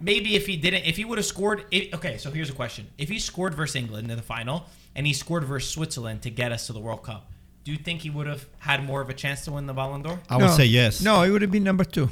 Speaker 1: maybe if he didn't, if he would have scored, it, okay. So here's a question: If he scored versus England in the final and he scored versus Switzerland to get us to the World Cup, do you think he would have had more of a chance to win the Ballon d'Or?
Speaker 2: I would
Speaker 4: No.
Speaker 2: say yes.
Speaker 4: No, it would have been number two.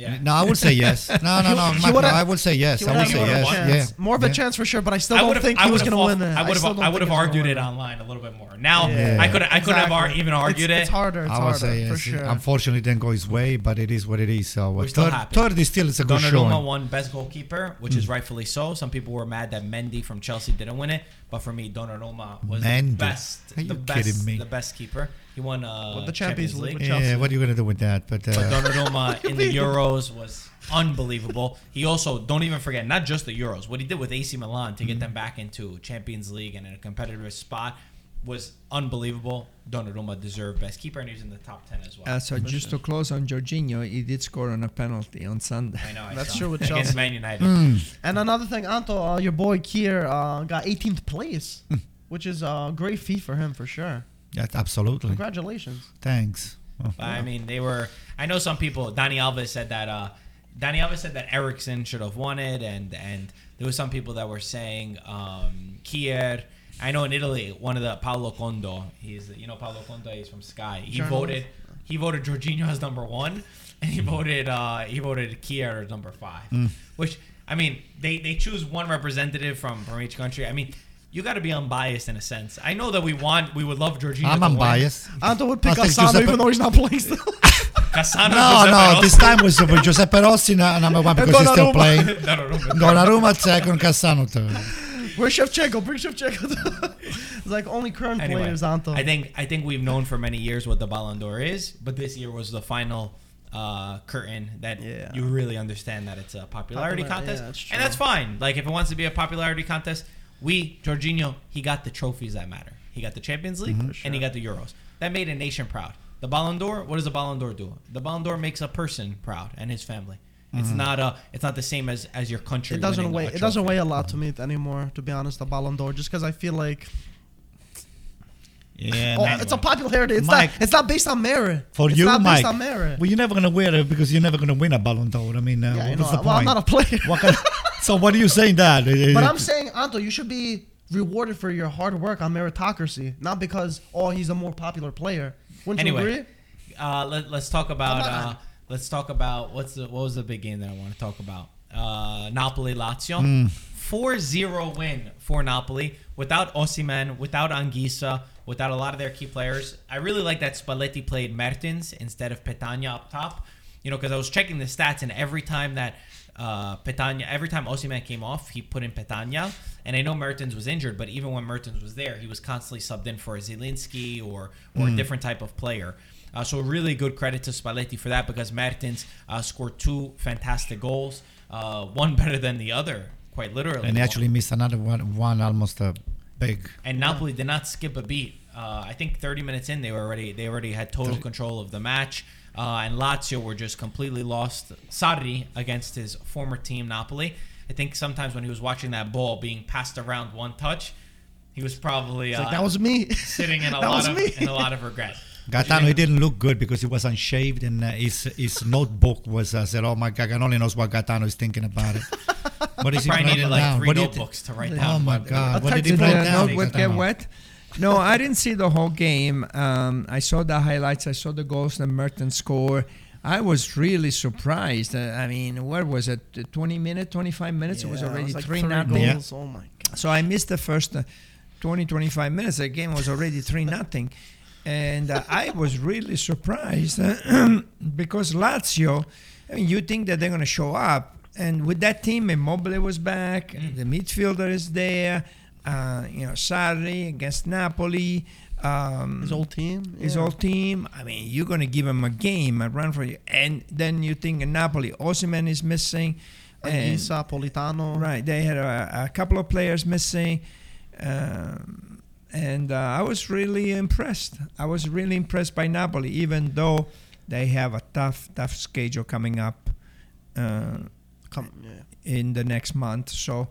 Speaker 1: Yeah.
Speaker 2: No, I would say yes. No, no, no.
Speaker 3: He
Speaker 2: Marco,
Speaker 3: would've-
Speaker 2: I would say yes. I
Speaker 3: would
Speaker 2: would say
Speaker 3: more of a
Speaker 2: yes. Yeah.
Speaker 3: More of a
Speaker 2: Yeah.
Speaker 3: chance for sure, but I still
Speaker 1: I
Speaker 3: don't
Speaker 1: would
Speaker 3: think.
Speaker 1: I
Speaker 3: he was going to win it.
Speaker 1: I would have. I would have
Speaker 3: he was gonna
Speaker 1: argued it
Speaker 3: it.
Speaker 1: online a little bit more. Now
Speaker 3: Yeah.
Speaker 1: I could. I could have ar- even argued
Speaker 3: it's,
Speaker 1: it.
Speaker 3: It's harder. It's
Speaker 2: I would
Speaker 3: harder
Speaker 2: say
Speaker 3: for
Speaker 2: yes.
Speaker 3: sure.
Speaker 2: Unfortunately, it didn't go his way, but it is what it is. So
Speaker 1: We're
Speaker 2: uh,
Speaker 1: still
Speaker 2: third, third is still it's a good
Speaker 1: Donnarumma
Speaker 2: showing.
Speaker 1: won best goalkeeper, which is rightfully so. Some people were mad that Mendy from Chelsea didn't win it, but for me, Donnarumma was
Speaker 2: Mendy?
Speaker 1: the best.
Speaker 2: Are you
Speaker 1: the best,
Speaker 2: kidding me?
Speaker 1: The best keeper. He won uh,
Speaker 3: With the Champions League with
Speaker 2: Yeah, what are you gonna do with that? But, uh,
Speaker 1: But Donnarumma in the Euros was unbelievable. He also don't even forget not just the Euros. What he did with AC Milan to get
Speaker 2: Mm-hmm.
Speaker 1: them back into Champions League and in a competitive spot was unbelievable. Donnarumma deserved best keeper, and he's in the top ten as well.
Speaker 4: Uh, so just to close on Jorginho, he did score on a penalty on Sunday.
Speaker 1: I know. I
Speaker 3: That's
Speaker 1: saw.
Speaker 3: true with Chelsea.
Speaker 1: against Man United.
Speaker 2: mm,
Speaker 3: And another thing, Anto, uh, your boy Kjær uh, got 18th place,
Speaker 2: Hmm.
Speaker 3: which is a great feat for him for sure.
Speaker 2: yeah, absolutely.
Speaker 3: Congratulations.
Speaker 2: Thanks. Oh.
Speaker 1: But, I mean, they were. I know some people. Dani Alves said that. Uh, Dani Alves said that Eriksen should have won it, and and there was some people that were saying um, Kjær. I know in Italy, one of the Paolo Condo. He's you know Paolo Condo. He's from Sky. He
Speaker 3: Journalist.
Speaker 1: voted. He voted Jorginho as number one, and he voted uh, he voted Kjær as number five. Which I mean, they they choose one representative from from each country. I mean. You got to be unbiased in a sense. I know that we want, we would love Jorginho.
Speaker 2: I'm
Speaker 1: to win.
Speaker 2: unbiased.
Speaker 3: Anto would pick
Speaker 2: I'll Giuseppe-
Speaker 3: even though he's not playing still.
Speaker 1: Cassano,
Speaker 2: No,
Speaker 1: Giuseppe
Speaker 2: no,
Speaker 1: Rossi.
Speaker 2: this time was with Giuseppe Rossi, no- number one, because he's still
Speaker 3: Donnarumma.
Speaker 2: playing.
Speaker 1: Donnarumma.
Speaker 2: Donnarumma second, Cassano third.
Speaker 3: Where's Shevchenko? Bring Shevchenko. it's like only current
Speaker 1: Anyway,
Speaker 3: players, Anto.
Speaker 1: I think I think we've known for many years what the Ballon d'Or is, but this year was the final uh, curtain that
Speaker 3: Yeah.
Speaker 1: you really understand that it's a popularity
Speaker 3: Popular-
Speaker 1: contest,
Speaker 3: yeah, that's
Speaker 1: and that's fine. Like if it wants to be a popularity contest, we Jorginho he got the trophies that matter. He got the Champions League
Speaker 3: Mm-hmm.
Speaker 1: and he got the Euros. That made a nation proud. The Ballon d'Or, what does the Ballon d'Or do? The Ballon d'Or makes a person proud and his family. It's not a. It's not the same as as your country.
Speaker 3: Mm-hmm. it doesn't weigh.
Speaker 1: a
Speaker 3: It doesn't weigh a lot to me anymore. To be honest, the Ballon d'Or, just because I feel like
Speaker 2: Yeah,
Speaker 3: oh,
Speaker 2: man.
Speaker 3: it's a popularity. It's
Speaker 2: Mike.
Speaker 3: not. It's not based on merit.
Speaker 2: For
Speaker 3: it's
Speaker 2: you,
Speaker 3: not
Speaker 2: Mike,
Speaker 3: based on merit.
Speaker 2: well, you're never gonna wear it because you're never gonna win a Ballon d'Or. I mean, uh,
Speaker 3: yeah, I
Speaker 2: what
Speaker 3: know.
Speaker 2: was the point?
Speaker 3: Well, I'm not a player.
Speaker 2: What kind- so what are you saying that?
Speaker 3: But I'm saying, Anto, you should be rewarded for your hard work on meritocracy, not because oh he's a more popular player. Wouldn't you agree?
Speaker 1: uh, let, let's talk about uh, let's talk about what's the what was the big game that I want to talk about? Uh, Napoli Lazio,
Speaker 2: Hmm.
Speaker 1: 4-0 win for Napoli without Osimhen, without Anguissa, without a lot of their key players. I really like that Spalletti played Mertens instead of Petagna up top. You know, because I was checking the stats, and every time that uh, Petagna, every time Osimhen came off, he put in Petagna. And I know Mertens was injured, but even when Mertens was there, he was constantly subbed in for a Zielinski or or a different type of player. Uh, so really good credit to Spalletti for that because Mertens uh, scored two fantastic goals, uh, one better than the other, quite literally.
Speaker 2: and actually missed another one, one almost a big.
Speaker 1: And Napoli did not skip a beat. Uh, I think 30 minutes in, they were already they already had total control of the match. Uh, and Lazio were just completely lost. Sarri against his former team Napoli. I think sometimes when he was watching that ball being passed around one touch, he was probably uh,
Speaker 3: like that was me.
Speaker 1: sitting in a lot of
Speaker 3: me.
Speaker 1: in a lot of regret.
Speaker 2: Gaetano, he didn't look good because he was unshaved, and uh, his his notebook was. I said, "Oh my God, God only knows what Gaetano is thinking about it." What is he
Speaker 1: Probably
Speaker 2: writing
Speaker 1: needed like
Speaker 2: down?
Speaker 1: three
Speaker 2: What did-
Speaker 1: notebooks to write down.
Speaker 2: Oh
Speaker 1: my
Speaker 2: God!
Speaker 3: A
Speaker 2: What did he
Speaker 3: text
Speaker 2: write down?
Speaker 4: the notebook get wet. No, I didn't see the whole game. Um, I saw the highlights. I saw the goals that Mertens score. I was really surprised. Uh, I mean, where was it? 20 minutes, 25 minutes? it was
Speaker 3: Yeah,
Speaker 4: already
Speaker 3: like
Speaker 4: three
Speaker 3: three
Speaker 4: nothing.
Speaker 2: Yeah.
Speaker 3: Oh my god.
Speaker 4: so I missed the first uh, 20, 25 minutes. The game was already 3 nothing. And uh, I was really surprised uh, because Lazio, I mean, you think that they're going to show up. And with that team, Immobile was back, the midfielder is there, uh, you know, Sarri against Napoli. Um,
Speaker 3: His old team.
Speaker 4: his
Speaker 3: yeah.
Speaker 4: whole team. I mean, you're going to give him a game, a run for you. And then you think in Napoli, Osimhen is missing. And,
Speaker 3: Anguissa, Politano.
Speaker 4: right, they had a, a couple of players missing. Um, and uh, I was really impressed. I was really impressed by Napoli, even though they have a tough, tough schedule coming up uh,
Speaker 3: Come, yeah.
Speaker 4: in the next month. So,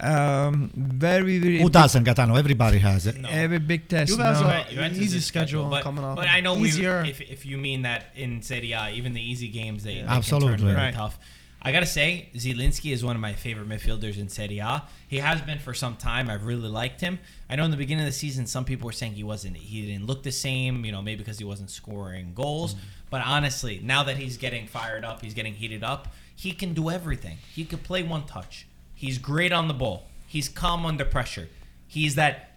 Speaker 4: um, very, very
Speaker 2: Who doesn't, Gaetano? Everybody has it.
Speaker 1: No.
Speaker 4: Every big test.
Speaker 3: You guys
Speaker 4: no.
Speaker 3: are-
Speaker 1: Juve- Juventus
Speaker 3: easy
Speaker 1: is
Speaker 3: schedule
Speaker 1: but,
Speaker 3: coming up.
Speaker 1: But I know we if, if you mean that in Serie A, even the easy games they,
Speaker 3: Yeah.
Speaker 1: they can
Speaker 2: Absolutely.
Speaker 1: turn very
Speaker 4: Right.
Speaker 1: tough. I gotta say, Zielinski is one of my favorite midfielders in Serie A. He has been for some time. I've really liked him. I know in the beginning of the season, some people were saying he wasn't. He didn't look the same. You know, maybe because he wasn't scoring goals. Mm-hmm. But honestly, now that he's getting fired up, he's getting heated up. He can do everything. He could play one touch. He's great on the ball. He's calm under pressure. He's that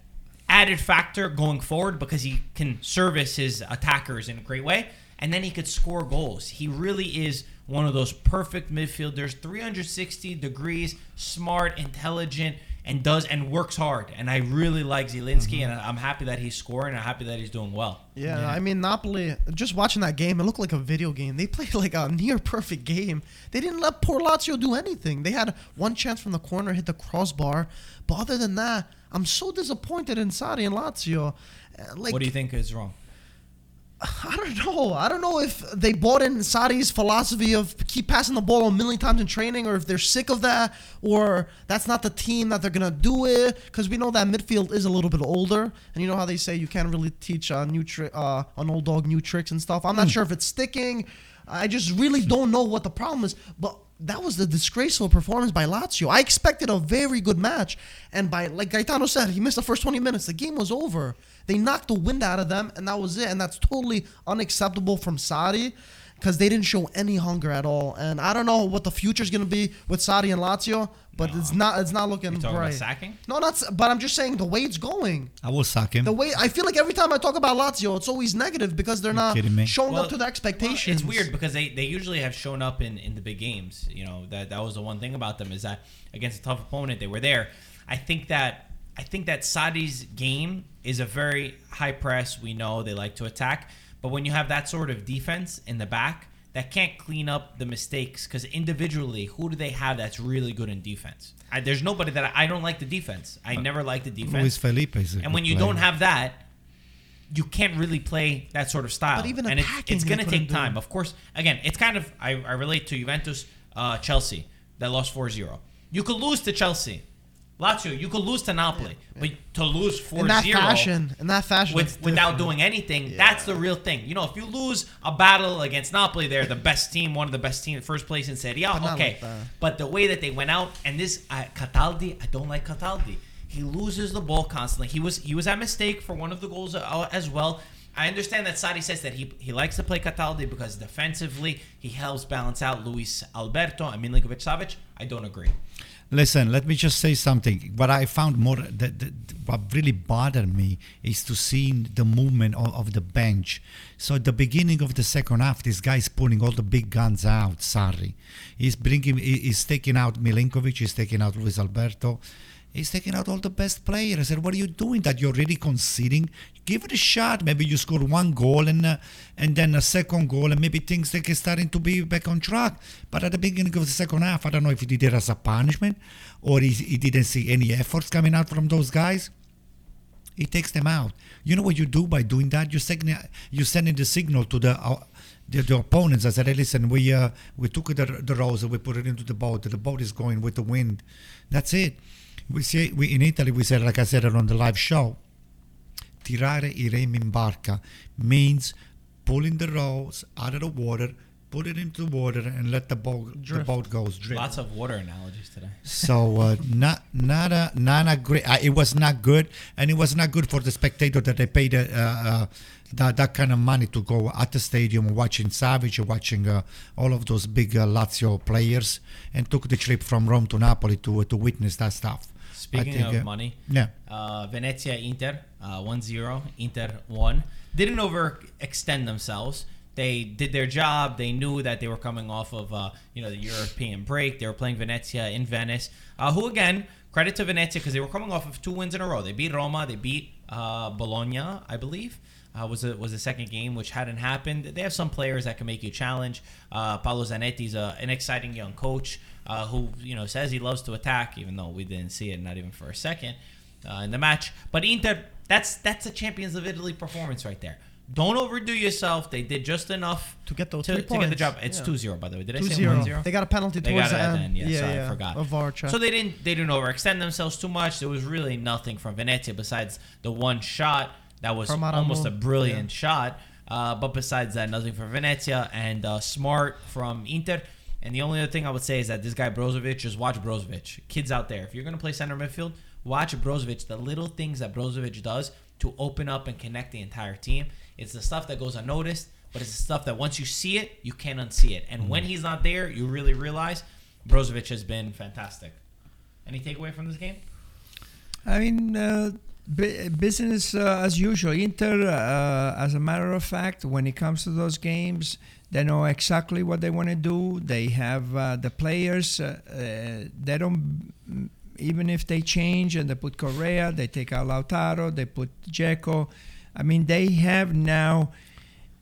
Speaker 1: added factor going forward because he can service his attackers in a great way and then he could score goals. He really is one of those perfect midfielders, 360 degrees, smart, intelligent, and does and works hard. And I really like Zielinski, and I'm happy that he's scoring. I'm happy that he's doing well.
Speaker 3: Yeah, I mean Napoli. Just watching that game, it looked like a video game. They played like a near perfect game. They didn't let poor Lazio do anything. They had one chance from the corner, hit the crossbar, but other than that, I'm so disappointed in Sarri and Lazio. Uh, Like,
Speaker 1: what do you think is wrong?
Speaker 3: I don't know. I don't know if they bought in Sarri's philosophy of keep passing the ball a million times in training, or if they're sick of that, or that's not the team that they're gonna do it. Because we know that midfield is a little bit older, and you know how they say you can't really teach a new tri- uh, an old dog new tricks and stuff. I'm not sure if it's sticking. I just really don't know what the problem is, but. That was the disgraceful performance by Lazio. I expected a very good match, and by like Gaetano said, he missed the first 20 minutes. The game was over. They knocked the wind out of them, and that was it. And that's totally unacceptable from Sarri because they didn't show any hunger at all. And I don't know what the future's gonna be with Sarri and Lazio, but it's not it's not looking
Speaker 1: You talking
Speaker 3: bright.
Speaker 1: about sacking?
Speaker 3: No, not. But I'm just saying the way it's going.
Speaker 2: I will suck him.
Speaker 3: The way I feel like every time I talk about Lazio, it's always negative because they're not
Speaker 2: kidding me?
Speaker 3: showing
Speaker 1: Well,
Speaker 3: up to the expectations.
Speaker 1: It's weird because they, they usually have shown up in, in the big games. You know that that was the one thing about them is that against a tough opponent they were there. I think that I think that Sarri's game is a very high press. We know they like to attack, but when you have that sort of defense in the back that can't clean up the mistakes because individually, who do they have that's really good in defense? I, there's nobody that I, I don't like the defense. I never like the defense.
Speaker 2: Luis Felipe
Speaker 1: and when you
Speaker 2: player.
Speaker 1: don't have that, you can't really play that sort of style.
Speaker 3: But even
Speaker 1: and it's, it's going to take time.
Speaker 3: it.
Speaker 1: Of course, again, it's kind of I, I relate to Juventus, uh, Chelsea that lost 4-0. You could lose to Chelsea, Lazio. You could lose to Napoli, but to lose 4-0
Speaker 3: in that fashion, in that fashion,
Speaker 1: with, without doing anything, that's the real thing. You know, if you lose a battle against Napoli, they're the best team, one of the best teams, first place in Serie A. Okay,
Speaker 3: like
Speaker 1: but the way that they went out and this uh, Cataldi, I don't like Cataldi. He loses the ball constantly. He was he was at mistake for one of the goals uh, as well. I understand that Sarri says that he he likes to play Cataldi because defensively he helps balance out Luis Alberto and Milinkovic Savic. I don't agree.
Speaker 2: Listen, let me just say something. What I found more that, that what really bothered me is to see the movement of, of the bench. So at the beginning of the second half, this guy is pulling all the big guns out. Sorry, he's bringing, he's taking out Milinkovic, he's taking out Luis Alberto. He's taking out all the best players. I said, "What are you doing? That you're really conceding? Give it a shot. Maybe you score one goal and uh, and then a second goal, and maybe things like starting to be back on track." But at the beginning of the second half, I don't know if he did it as a punishment or he, he didn't see any efforts coming out from those guys. He takes them out. You know what you do by doing that? You're sending you're sending the signal to the. Uh, the, the opponents, I said, hey, listen, we uh, we took the the rose and we put it into the boat. The boat is going with the wind. That's it. We see we in Italy we said, like I said on the live show, tirare i remi in barca means pulling the rose out of the water, put it into the water, and let the boat the
Speaker 3: Drift.
Speaker 2: boat goes drift.
Speaker 1: Lots of water analogies today.
Speaker 2: So uh, not not a not a great. Uh, it was not good, and it was not good for the spectator that they paid uh, uh, that that kind of money to go at the stadium watching Savic, watching uh, all of those big uh, Lazio players, and took the trip from Rome to Napoli to to witness that stuff.
Speaker 1: Speaking
Speaker 2: think,
Speaker 1: of
Speaker 2: uh,
Speaker 1: money,
Speaker 2: Yeah.
Speaker 1: uh, Venezia Inter uh, 1-0. Inter 1. Didn't overextend themselves. They did their job. They knew that they were coming off of uh, you know the European break. They were playing Venezia in Venice, uh, who again credit to Venezia because they were coming off of two wins in a row. They beat Roma. They beat uh, Bologna, I believe. Uh, was a, was the second game, which hadn't happened. They have some players that can make you challenge. Uh, Paolo Zanetti's a, an exciting young coach uh, who you know says he loves to attack, even though we didn't see it not even for a second uh, in the match. But Inter, that's that's a Champions of Italy performance right there. Don't overdo yourself. They did just enough
Speaker 3: To get those
Speaker 1: to, to get the job. It's
Speaker 3: Yeah.
Speaker 1: 2-0, by the way. Did I
Speaker 3: Two
Speaker 1: say
Speaker 3: zero.
Speaker 1: 1-0?
Speaker 3: They got a penalty
Speaker 1: They
Speaker 3: towards the end.
Speaker 1: end. Yeah,
Speaker 3: yeah,
Speaker 1: sorry,
Speaker 3: yeah.
Speaker 1: I forgot.
Speaker 3: A VAR check.
Speaker 1: So they didn't they didn't overextend themselves too much. There was really nothing from Venezia besides the one shot that was almost a brilliant shot. Uh, but besides that, nothing for Venezia and uh, smart from Inter. And the only other thing I would say is that this guy Brozovic, just watch Brozovic. Kids out there, if you're gonna play center midfield, watch Brozovic. The little things that Brozovic does to open up and connect the entire team. It's the stuff that goes unnoticed, but it's the stuff that once you see it, you can't unsee it. And when he's not there, you really realize Brozovic has been fantastic. Any takeaway from this game?
Speaker 4: I mean, uh, bu- business uh, as usual. Inter, uh, as a matter of fact, when it comes to those games, they know exactly what they want to do. They have uh, the players. Uh, uh, they don't, mm, even if they change and they put Correa, they take out Lautaro, they put Dzeko. I mean, they have now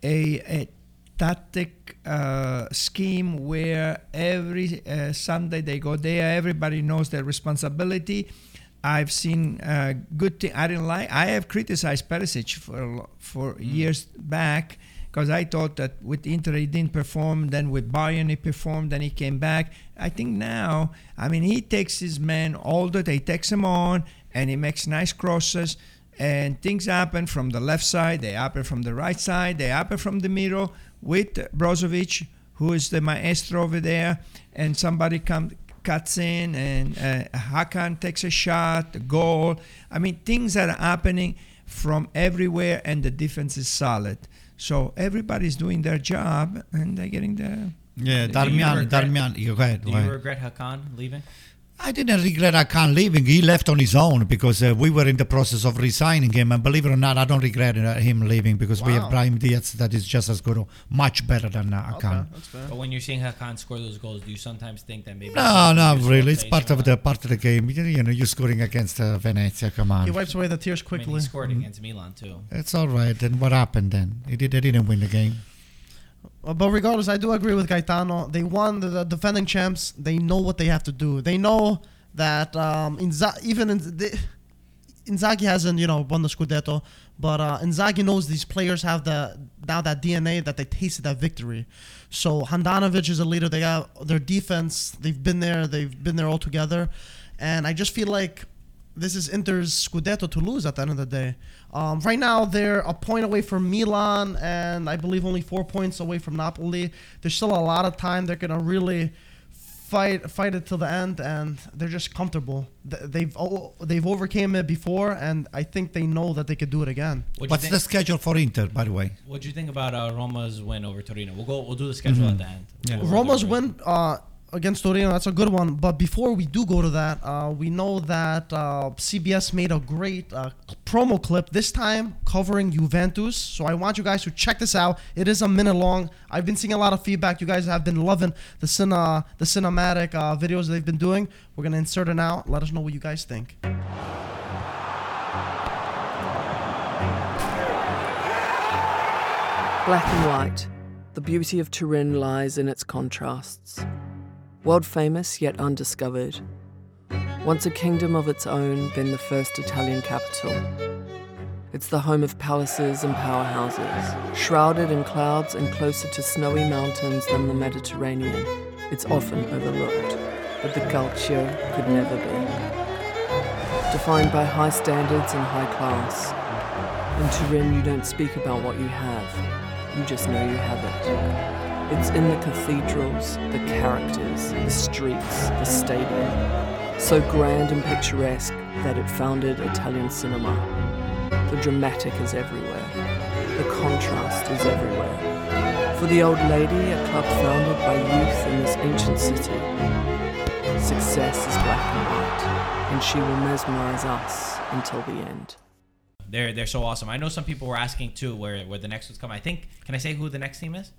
Speaker 4: a, a tactic uh, scheme where every uh, Sunday they go there. Everybody knows their responsibility. I've seen uh, good thing. I didn't like. I have criticized Perisic for for years back because I thought that with Inter he didn't perform. Then with Bayern he performed. Then he came back. I think now, I mean, he takes his men all the day. He takes him on and he makes nice crosses. And things happen from the left side. They happen from the right side. They happen from the middle with Brozovic, who is the maestro over there, and somebody comes cuts in and uh, Hakan takes a shot, a goal. I mean, things are happening from everywhere, and the defense is solid. So everybody's doing their job, and they're getting the.
Speaker 2: Yeah,
Speaker 1: Do you
Speaker 2: Darmian,
Speaker 1: regret-
Speaker 2: Darmian, you go ahead.
Speaker 1: Do you regret Hakan leaving?
Speaker 2: I didn't regret Hakan leaving. He left on his own because uh, we were in the process of resigning him. And believe it or not, I don't regret uh, him leaving because we have
Speaker 3: Wow.
Speaker 2: Brahim Diaz that is just as good or much better than uh,
Speaker 3: Okay,
Speaker 2: Hakan.
Speaker 3: that's fair.
Speaker 1: But when you're seeing Hakan score those goals, do you sometimes think that maybe?
Speaker 2: No, not
Speaker 1: his
Speaker 2: really. It's part of
Speaker 1: will-
Speaker 2: the part of the game. You you know, you're scoring against uh, Venezia. Come on.
Speaker 3: He wipes away the tears quickly.
Speaker 1: I mean,
Speaker 3: quickly.
Speaker 1: he scored against Milan too.
Speaker 2: It's all right. Then what happened then? He did. They didn't win the game.
Speaker 3: But regardless, I do agree with Gaetano. They won the, the defending champs. They know what they have to do. They know that um, Inza- even in the, Inzaghi hasn't, you know, won the Scudetto, but uh, Inzaghi knows these players have the now that DNA that they tasted that victory. So Handanovic is a leader. They got their defense. They've been there. They've been there all together, and I just feel like this is Inter's Scudetto to lose at the end of the day. Um, right now, they're a point away from Milan, and I believe only four points away from Napoli. There's still a lot of time. They're gonna really fight fight it till the end, and they're just comfortable. They've they've overcame it before, and I think they know that they could do it again.
Speaker 1: What'd
Speaker 2: What's
Speaker 1: think,
Speaker 2: the schedule for Inter, by the way?
Speaker 1: What do you think about uh, Roma's win over Torino? We'll go. We'll do the schedule at the end.
Speaker 2: Yeah.
Speaker 1: We'll- we'll
Speaker 3: Roma's win uh, against Torino, that's a good one. But before we do go to that, uh, we know that uh, CBS made a great uh, promo clip this time covering Juventus. So I want you guys to check this out. It is a minute long. I've been seeing a lot of feedback. You guys have been loving the cine, the cinematic uh, videos they've been doing. We're gonna insert it now. Let us know what you guys think.
Speaker 5: Black and white, the beauty of Turin lies in its contrasts. World famous yet undiscovered. Once a kingdom of its own, then the first Italian capital. It's the home of palaces and powerhouses, shrouded in clouds and closer to snowy mountains than the Mediterranean. It's often overlooked, but the culture could never be. Defined by high standards and high class. In Turin, you don't speak about what you have, you just know you have it. It's in the cathedrals, the characters, the streets, the stadium. So grand and picturesque that it founded Italian cinema. The dramatic is everywhere. The contrast is everywhere. For the old lady, a club founded by youth in this ancient city. Success is black and white. and she will mesmerize us until the end.
Speaker 1: They're they're so awesome. I know some people were asking too where where the next one's coming. I think can I say who the next team is?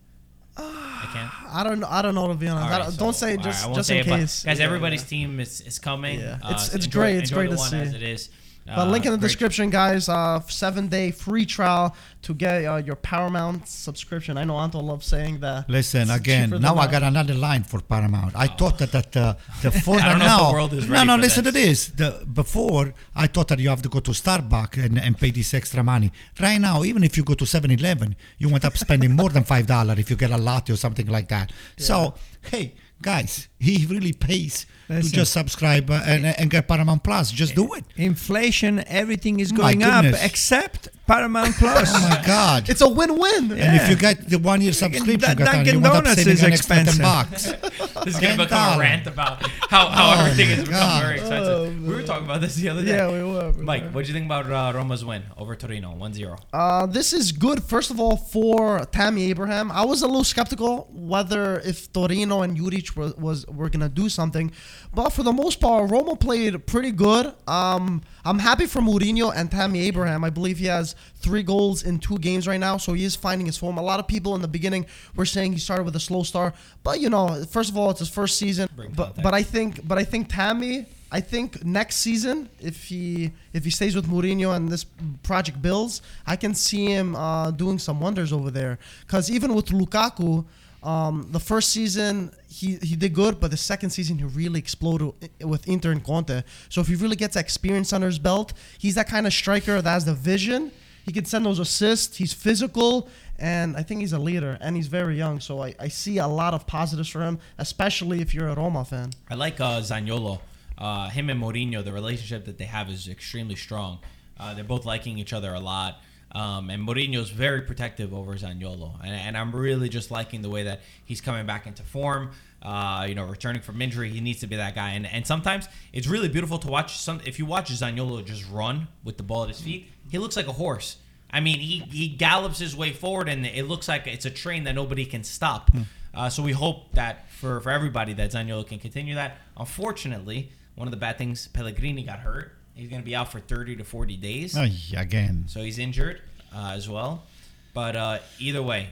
Speaker 1: I can't.
Speaker 3: I don't. I don't know to be honest.
Speaker 1: All
Speaker 3: I
Speaker 1: right,
Speaker 3: don't,
Speaker 1: so-
Speaker 3: don't say
Speaker 1: all right,
Speaker 3: just
Speaker 1: I won't
Speaker 3: just
Speaker 1: say
Speaker 3: in
Speaker 1: it,
Speaker 3: case.
Speaker 1: guys,
Speaker 3: Yeah,
Speaker 1: everybody's
Speaker 3: yeah.
Speaker 1: team is, is coming.
Speaker 3: Yeah.
Speaker 1: Uh,
Speaker 3: It's- it's
Speaker 1: enjoy-
Speaker 3: great, it's
Speaker 1: enjoy
Speaker 3: great
Speaker 1: the
Speaker 3: to
Speaker 1: one
Speaker 3: see.
Speaker 1: as it is.
Speaker 3: But
Speaker 1: Uh,
Speaker 3: link in the description, guys. Uh, seven day free trial to get uh, your Paramount subscription. I know Anto loves saying that.
Speaker 2: Listen again. Now I got another line for Paramount. I thought that, that uh, the phone
Speaker 1: I don't know
Speaker 2: now.
Speaker 1: the world is
Speaker 2: no, no.
Speaker 1: for
Speaker 2: Listen to
Speaker 1: this.
Speaker 2: The, before I thought that you have to go to Starbucks and, and pay this extra money. Right now, even if you go to 7-Eleven, you end up spending more than five dollars if you get a latte or something like that. So hey, guys, he really pays To just subscribe uh, and, and get Paramount Plus. Just do it.
Speaker 4: Inflation, everything is going up except Paramount Plus.
Speaker 2: Oh my God.
Speaker 3: It's a win-win.
Speaker 2: And if you get the one year subscription,
Speaker 4: Dun-
Speaker 2: Gatan,
Speaker 4: Dunkin'
Speaker 2: you end up
Speaker 4: Donuts
Speaker 2: saving
Speaker 4: is
Speaker 2: an extra 10
Speaker 4: expensive.
Speaker 2: bucks.
Speaker 1: This is gonna
Speaker 2: Ten
Speaker 1: become a
Speaker 2: dollars.
Speaker 1: rant about how, how
Speaker 2: Oh
Speaker 1: everything
Speaker 2: my
Speaker 1: has become
Speaker 2: God.
Speaker 1: very expensive. we were talking about this the other day.
Speaker 3: Yeah, we were. we
Speaker 1: Mike, what do you think about uh, Roma's win over Torino, 1-0?
Speaker 3: Uh, this is good, first of all, for Tammy Abraham. I was a little skeptical whether if Torino and Juric was, was were gonna do something, but for the most part, Roma played pretty good. Um, I'm happy for Mourinho and Tammy Abraham. I believe he has three goals in two games right now, so he is finding his form. A lot of people in the beginning were saying he started with a slow start, but you know, first of all, it's his first season. But but I think but I think Tammy. I think next season, if he if he stays with Mourinho and this project builds, I can see him uh, doing some wonders over there. Because even with Lukaku, um, the first season he, he did good, but the second season he really exploded with Inter and Conte. So if he really gets experience under his belt, he's that kind of striker that has the vision. He can send those assists. He's physical, and I think he's a leader, and he's very young. So I, I see a lot of positives for him, especially if you're a Roma fan.
Speaker 1: I like uh, Zaniolo. Uh, him and Mourinho, the relationship that they have is extremely strong. Uh, they're both liking each other a lot. Um, and Mourinho's very protective over Zaniolo. And, and I'm really just liking the way that he's coming back into form. Uh, you know, returning from injury, he needs to be that guy. And, and sometimes it's really beautiful to watch. Some if you watch Zaniolo just run with the ball at his feet, he looks like a horse. I mean, he, he gallops his way forward, and it looks like it's a train that nobody can stop. Uh, so we hope that for, for everybody that Zaniolo can continue that. Unfortunately, one of the bad things, Pellegrini got hurt. He's going to be out for 30 to 40 days.
Speaker 2: Ay, again.
Speaker 1: So he's injured uh, as well. But uh, either way,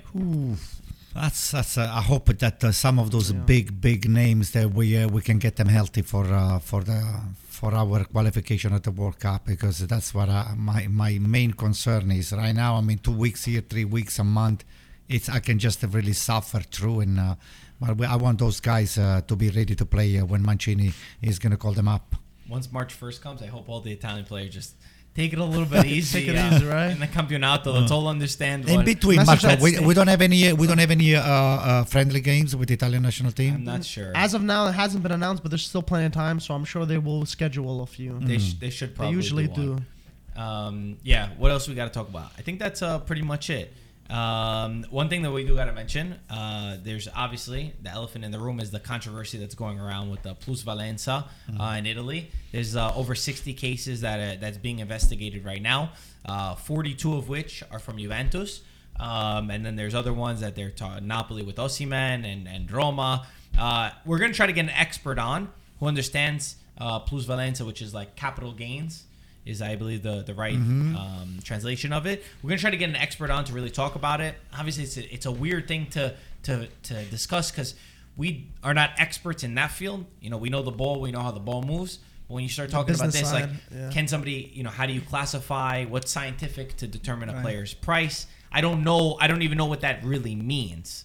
Speaker 2: That's that's. Uh, I hope that uh, some of those big big names that we uh, we can get them healthy for uh, for the for our qualification at the World Cup because that's what uh, my my main concern is right now. I mean, two weeks here, three weeks a month. It's I can just really suffer through and. Uh, but I want those guys uh, to be ready to play uh, when Mancini is going to call them up.
Speaker 1: Once March 1st comes, I hope all the Italian players just take it a little bit easy.
Speaker 3: Take it
Speaker 1: uh,
Speaker 3: easy, right?
Speaker 1: In the Campionato, let's all understand
Speaker 2: In
Speaker 1: what-
Speaker 2: between,
Speaker 3: Message
Speaker 2: Marco, we, we don't have any we don't have any uh, uh, friendly games with the Italian national team.
Speaker 1: I'm not sure.
Speaker 3: As of now, it hasn't been announced, but there's still plenty of time, so I'm sure they will schedule a few.
Speaker 1: they, sh- they should
Speaker 3: They
Speaker 1: probably
Speaker 3: usually
Speaker 1: do.
Speaker 3: do.
Speaker 1: Um, yeah. What else we got to talk about? I think that's uh, pretty much it. Um, one thing that we do got to mention, uh, there's obviously the elephant in the room is the controversy that's going around with the plusvalenza uh, in Italy. There's uh, over 60 cases that that's being investigated right now, uh, 42 of which are from Juventus. Um, and then there's other ones that they're ta- Napoli with Osimhen and, and Roma. Uh, we're going to try to get an expert on who understands uh, plusvalenza, which is like capital gains is I believe the the right um, translation of it. We're gonna try to get an expert on to really talk about it. Obviously, it's a, it's a weird thing to to to discuss because we are not experts in that field. You know, we know the ball, we know how the ball moves. But when you start talking about
Speaker 3: business
Speaker 1: this, like,
Speaker 3: yeah.
Speaker 1: can somebody, you know, how do you classify what's scientific to determine a
Speaker 4: Right.
Speaker 1: player's price? I don't know. I don't even know what that really means.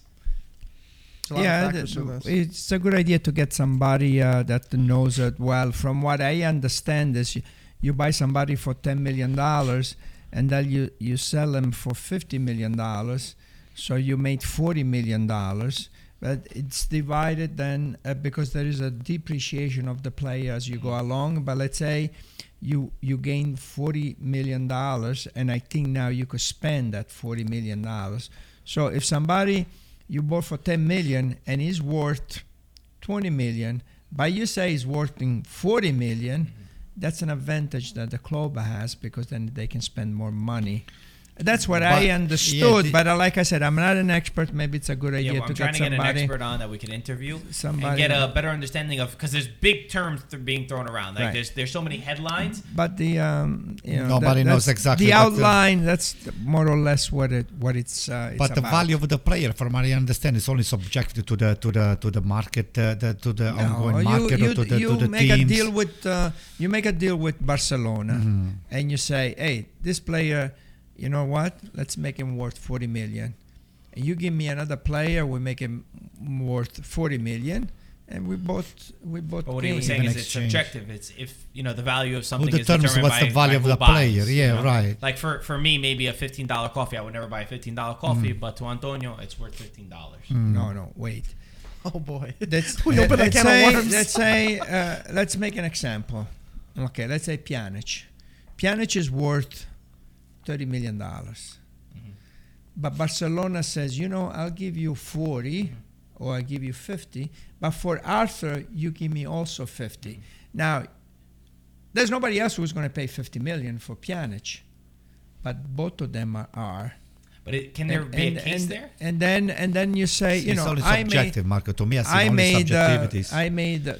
Speaker 3: A
Speaker 4: yeah,
Speaker 3: factors
Speaker 4: th- it's a good idea to get somebody uh, that knows it well. From what I understand, is you, buy somebody for ten million dollars, and then you you sell them for fifty million dollars, so you made forty million dollars. But it's divided then uh, because there is a depreciation of the player as you go along. But let's say you you gain forty million dollars, and I think now you could spend that forty million dollars. So if somebody you bought for 10 million and is worth 20 million, but you say he's worth 40 million, that's an advantage that the club has because then they can spend more money. That's what
Speaker 2: But-
Speaker 4: I
Speaker 2: yeah,
Speaker 4: understood.
Speaker 2: the-
Speaker 4: but uh, like I said, I'm not an expert. Maybe it's a good idea
Speaker 1: Yeah,
Speaker 4: idea
Speaker 1: well,
Speaker 4: to
Speaker 1: I'm trying to get an expert on that we could interview
Speaker 4: somebody.
Speaker 1: and get a better understanding of because there's big terms th- being thrown around. Like
Speaker 4: Right.
Speaker 1: there's there's so many headlines.
Speaker 4: But the um, you know,
Speaker 2: Nobody
Speaker 4: that-
Speaker 2: knows exactly
Speaker 4: the
Speaker 2: what the-
Speaker 4: outline. That's more or less what it what it's. Uh, it's
Speaker 2: But the
Speaker 4: about.
Speaker 2: value of the player, from what I understand, is only subjective to the to the to the market, uh, the, to the
Speaker 4: No,
Speaker 2: ongoing
Speaker 4: you,
Speaker 2: market,
Speaker 4: you,
Speaker 2: or to the
Speaker 4: you
Speaker 2: to the
Speaker 4: make
Speaker 2: teams.
Speaker 4: a deal with uh, you make a deal with Barcelona,
Speaker 2: Mm-hmm.
Speaker 4: and you say, "Hey, this player, you know what? Let's make him worth 40 million. And you give me another player, we make him worth 40 million, and we both we both.
Speaker 1: But what he was saying
Speaker 2: Even
Speaker 1: is it's subjective. It's if you know the value of something
Speaker 2: Who
Speaker 1: is
Speaker 2: determines
Speaker 1: determined
Speaker 2: what's
Speaker 1: by,
Speaker 2: the value of the
Speaker 1: buys,
Speaker 2: player?
Speaker 1: you
Speaker 2: Yeah,
Speaker 1: know?
Speaker 2: right.
Speaker 1: Like for for me, maybe a fifteen dollar coffee. I would never buy a fifteen dollar coffee, but to Antonio, it's worth fifteen dollars.
Speaker 4: No, no, wait.
Speaker 3: Oh boy.
Speaker 4: Let's,
Speaker 3: We opened a
Speaker 4: let's
Speaker 3: of
Speaker 4: say,
Speaker 3: worms.
Speaker 4: Let's say, uh, let's make an example. Okay, let's say Pjanic. Pjanic is worth thirty million dollars,
Speaker 1: Mm-hmm.
Speaker 4: but Barcelona says, you know, I'll give you 40
Speaker 1: Mm-hmm.
Speaker 4: or I'll give you fifty, but for Arthur, you give me also 50
Speaker 1: Mm-hmm.
Speaker 4: Now, there's nobody else who's going to pay fifty million for Pjanic, but both of them are. are.
Speaker 1: But it, can there
Speaker 4: And-
Speaker 1: be
Speaker 4: and,
Speaker 1: a case
Speaker 4: and,
Speaker 1: there?
Speaker 4: And then and then you say, you know,
Speaker 2: only
Speaker 4: I made
Speaker 2: subjective, Marco. To me, I see
Speaker 4: I made uh. I made uh,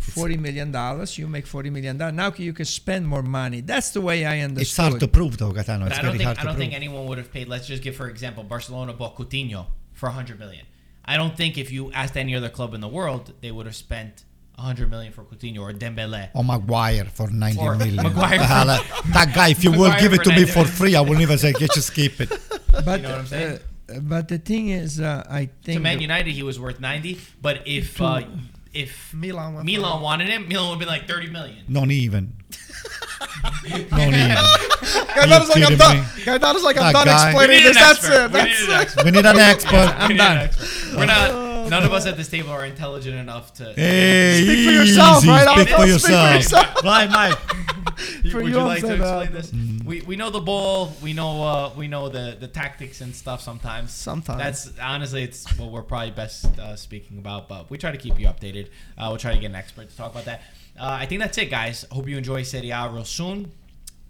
Speaker 4: forty million dollars. You make forty million dollars. Now you can spend more money. That's the way I understood.
Speaker 2: it's hard to prove, though, Gaetano. It's
Speaker 1: I don't
Speaker 2: very
Speaker 1: think
Speaker 2: hard
Speaker 1: I don't
Speaker 2: prove.
Speaker 1: think anyone would have paid. Let's just give for example, Barcelona bought Coutinho for hundred million. I don't think if you asked any other club in the world, they would have spent hundred million for Coutinho or Dembele.
Speaker 2: or Maguire for 90
Speaker 1: Or
Speaker 2: million.
Speaker 1: Maguire
Speaker 2: The hell, uh, that guy, if you will give it to me for free, I will never say, "Get just keep it.
Speaker 4: but
Speaker 1: You know what I'm saying?
Speaker 4: uh, but the thing is, uh, I think
Speaker 1: To Man United, he was worth ninety. But if uh, if
Speaker 3: Milan went
Speaker 1: Milan
Speaker 3: it.
Speaker 1: wanted him, Milan would be like thirty million.
Speaker 2: Not even. Not even.
Speaker 3: Gaetano's like, I'm
Speaker 2: kidding
Speaker 3: done.
Speaker 2: me?
Speaker 3: Gaetano's like, I'm
Speaker 2: That
Speaker 3: done
Speaker 2: guy-
Speaker 3: explaining this. That's it.
Speaker 1: We
Speaker 3: That's
Speaker 1: need an
Speaker 3: it.
Speaker 1: expert.
Speaker 2: We need an expert.
Speaker 1: We need an
Speaker 4: done.
Speaker 1: expert. We're not. None of us at this table are intelligent enough to.
Speaker 2: Hey,
Speaker 3: Speak for yourself,
Speaker 2: easy.
Speaker 3: right?
Speaker 2: Speak for
Speaker 3: I'll speak for
Speaker 2: yourself.
Speaker 3: yourself.
Speaker 2: Right, Mike.
Speaker 3: For
Speaker 1: Would
Speaker 3: you,
Speaker 1: you like to explain
Speaker 3: that.
Speaker 1: this? We, we know the ball. We know uh, we know the, the tactics and stuff. Sometimes.
Speaker 3: Sometimes.
Speaker 1: That's honestly it's what we're probably best uh, speaking about. But we try to keep you updated. Uh, we'll try to get an expert to talk about that. Uh, I think that's it, guys. Hope you enjoy Serie A real soon.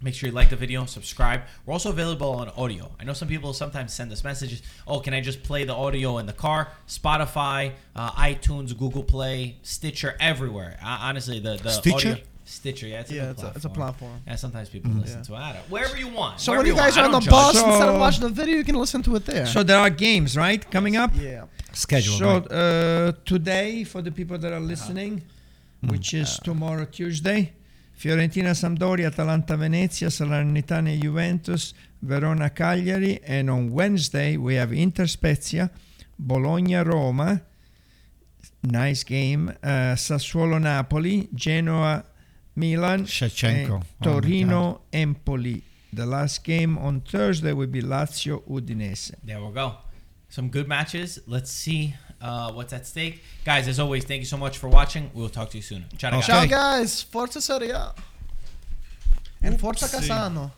Speaker 1: Make sure you like the video, subscribe. We're also available on audio. I know some people sometimes send us messages. Oh, can I just play the audio in the car? Spotify, uh, iTunes, Google Play, Stitcher, everywhere. Uh, honestly, the the
Speaker 2: Stitcher?
Speaker 1: audio, Stitcher, yeah, it's a,
Speaker 3: Yeah,
Speaker 1: good
Speaker 3: it's a, it's a
Speaker 1: platform.
Speaker 3: platform.
Speaker 1: Yeah, sometimes people listen
Speaker 3: Yeah.
Speaker 1: to it. I don't, wherever you want.
Speaker 3: So when you guys
Speaker 1: want.
Speaker 3: are on the
Speaker 1: judge.
Speaker 3: bus,
Speaker 4: So-
Speaker 3: instead of watching the video, you can listen to it there.
Speaker 4: So there are games, right, coming up.
Speaker 3: yeah.
Speaker 2: Schedule.
Speaker 4: So
Speaker 2: right.
Speaker 4: uh, today, for the people that are listening, which is tomorrow Tuesday, Fiorentina Sampdoria, Atalanta Venezia, Salernitana Juventus, Verona Cagliari, and on Wednesday we have Inter Spezia, Bologna Roma, nice game, uh, Sassuolo Napoli, Genoa Milan,
Speaker 2: Shevchenko.
Speaker 4: and
Speaker 2: Oh
Speaker 4: Torino Empoli. The last game on Thursday will be Lazio Udinese.
Speaker 1: There we go. Some good matches. Let's see uh, what's at stake. Guys, as always, thank you so much for watching. We'll talk to you soon. Ciao,
Speaker 2: Okay.
Speaker 1: ragazzi.
Speaker 3: Ciao guys, Forza Serie A. And Forza Casano.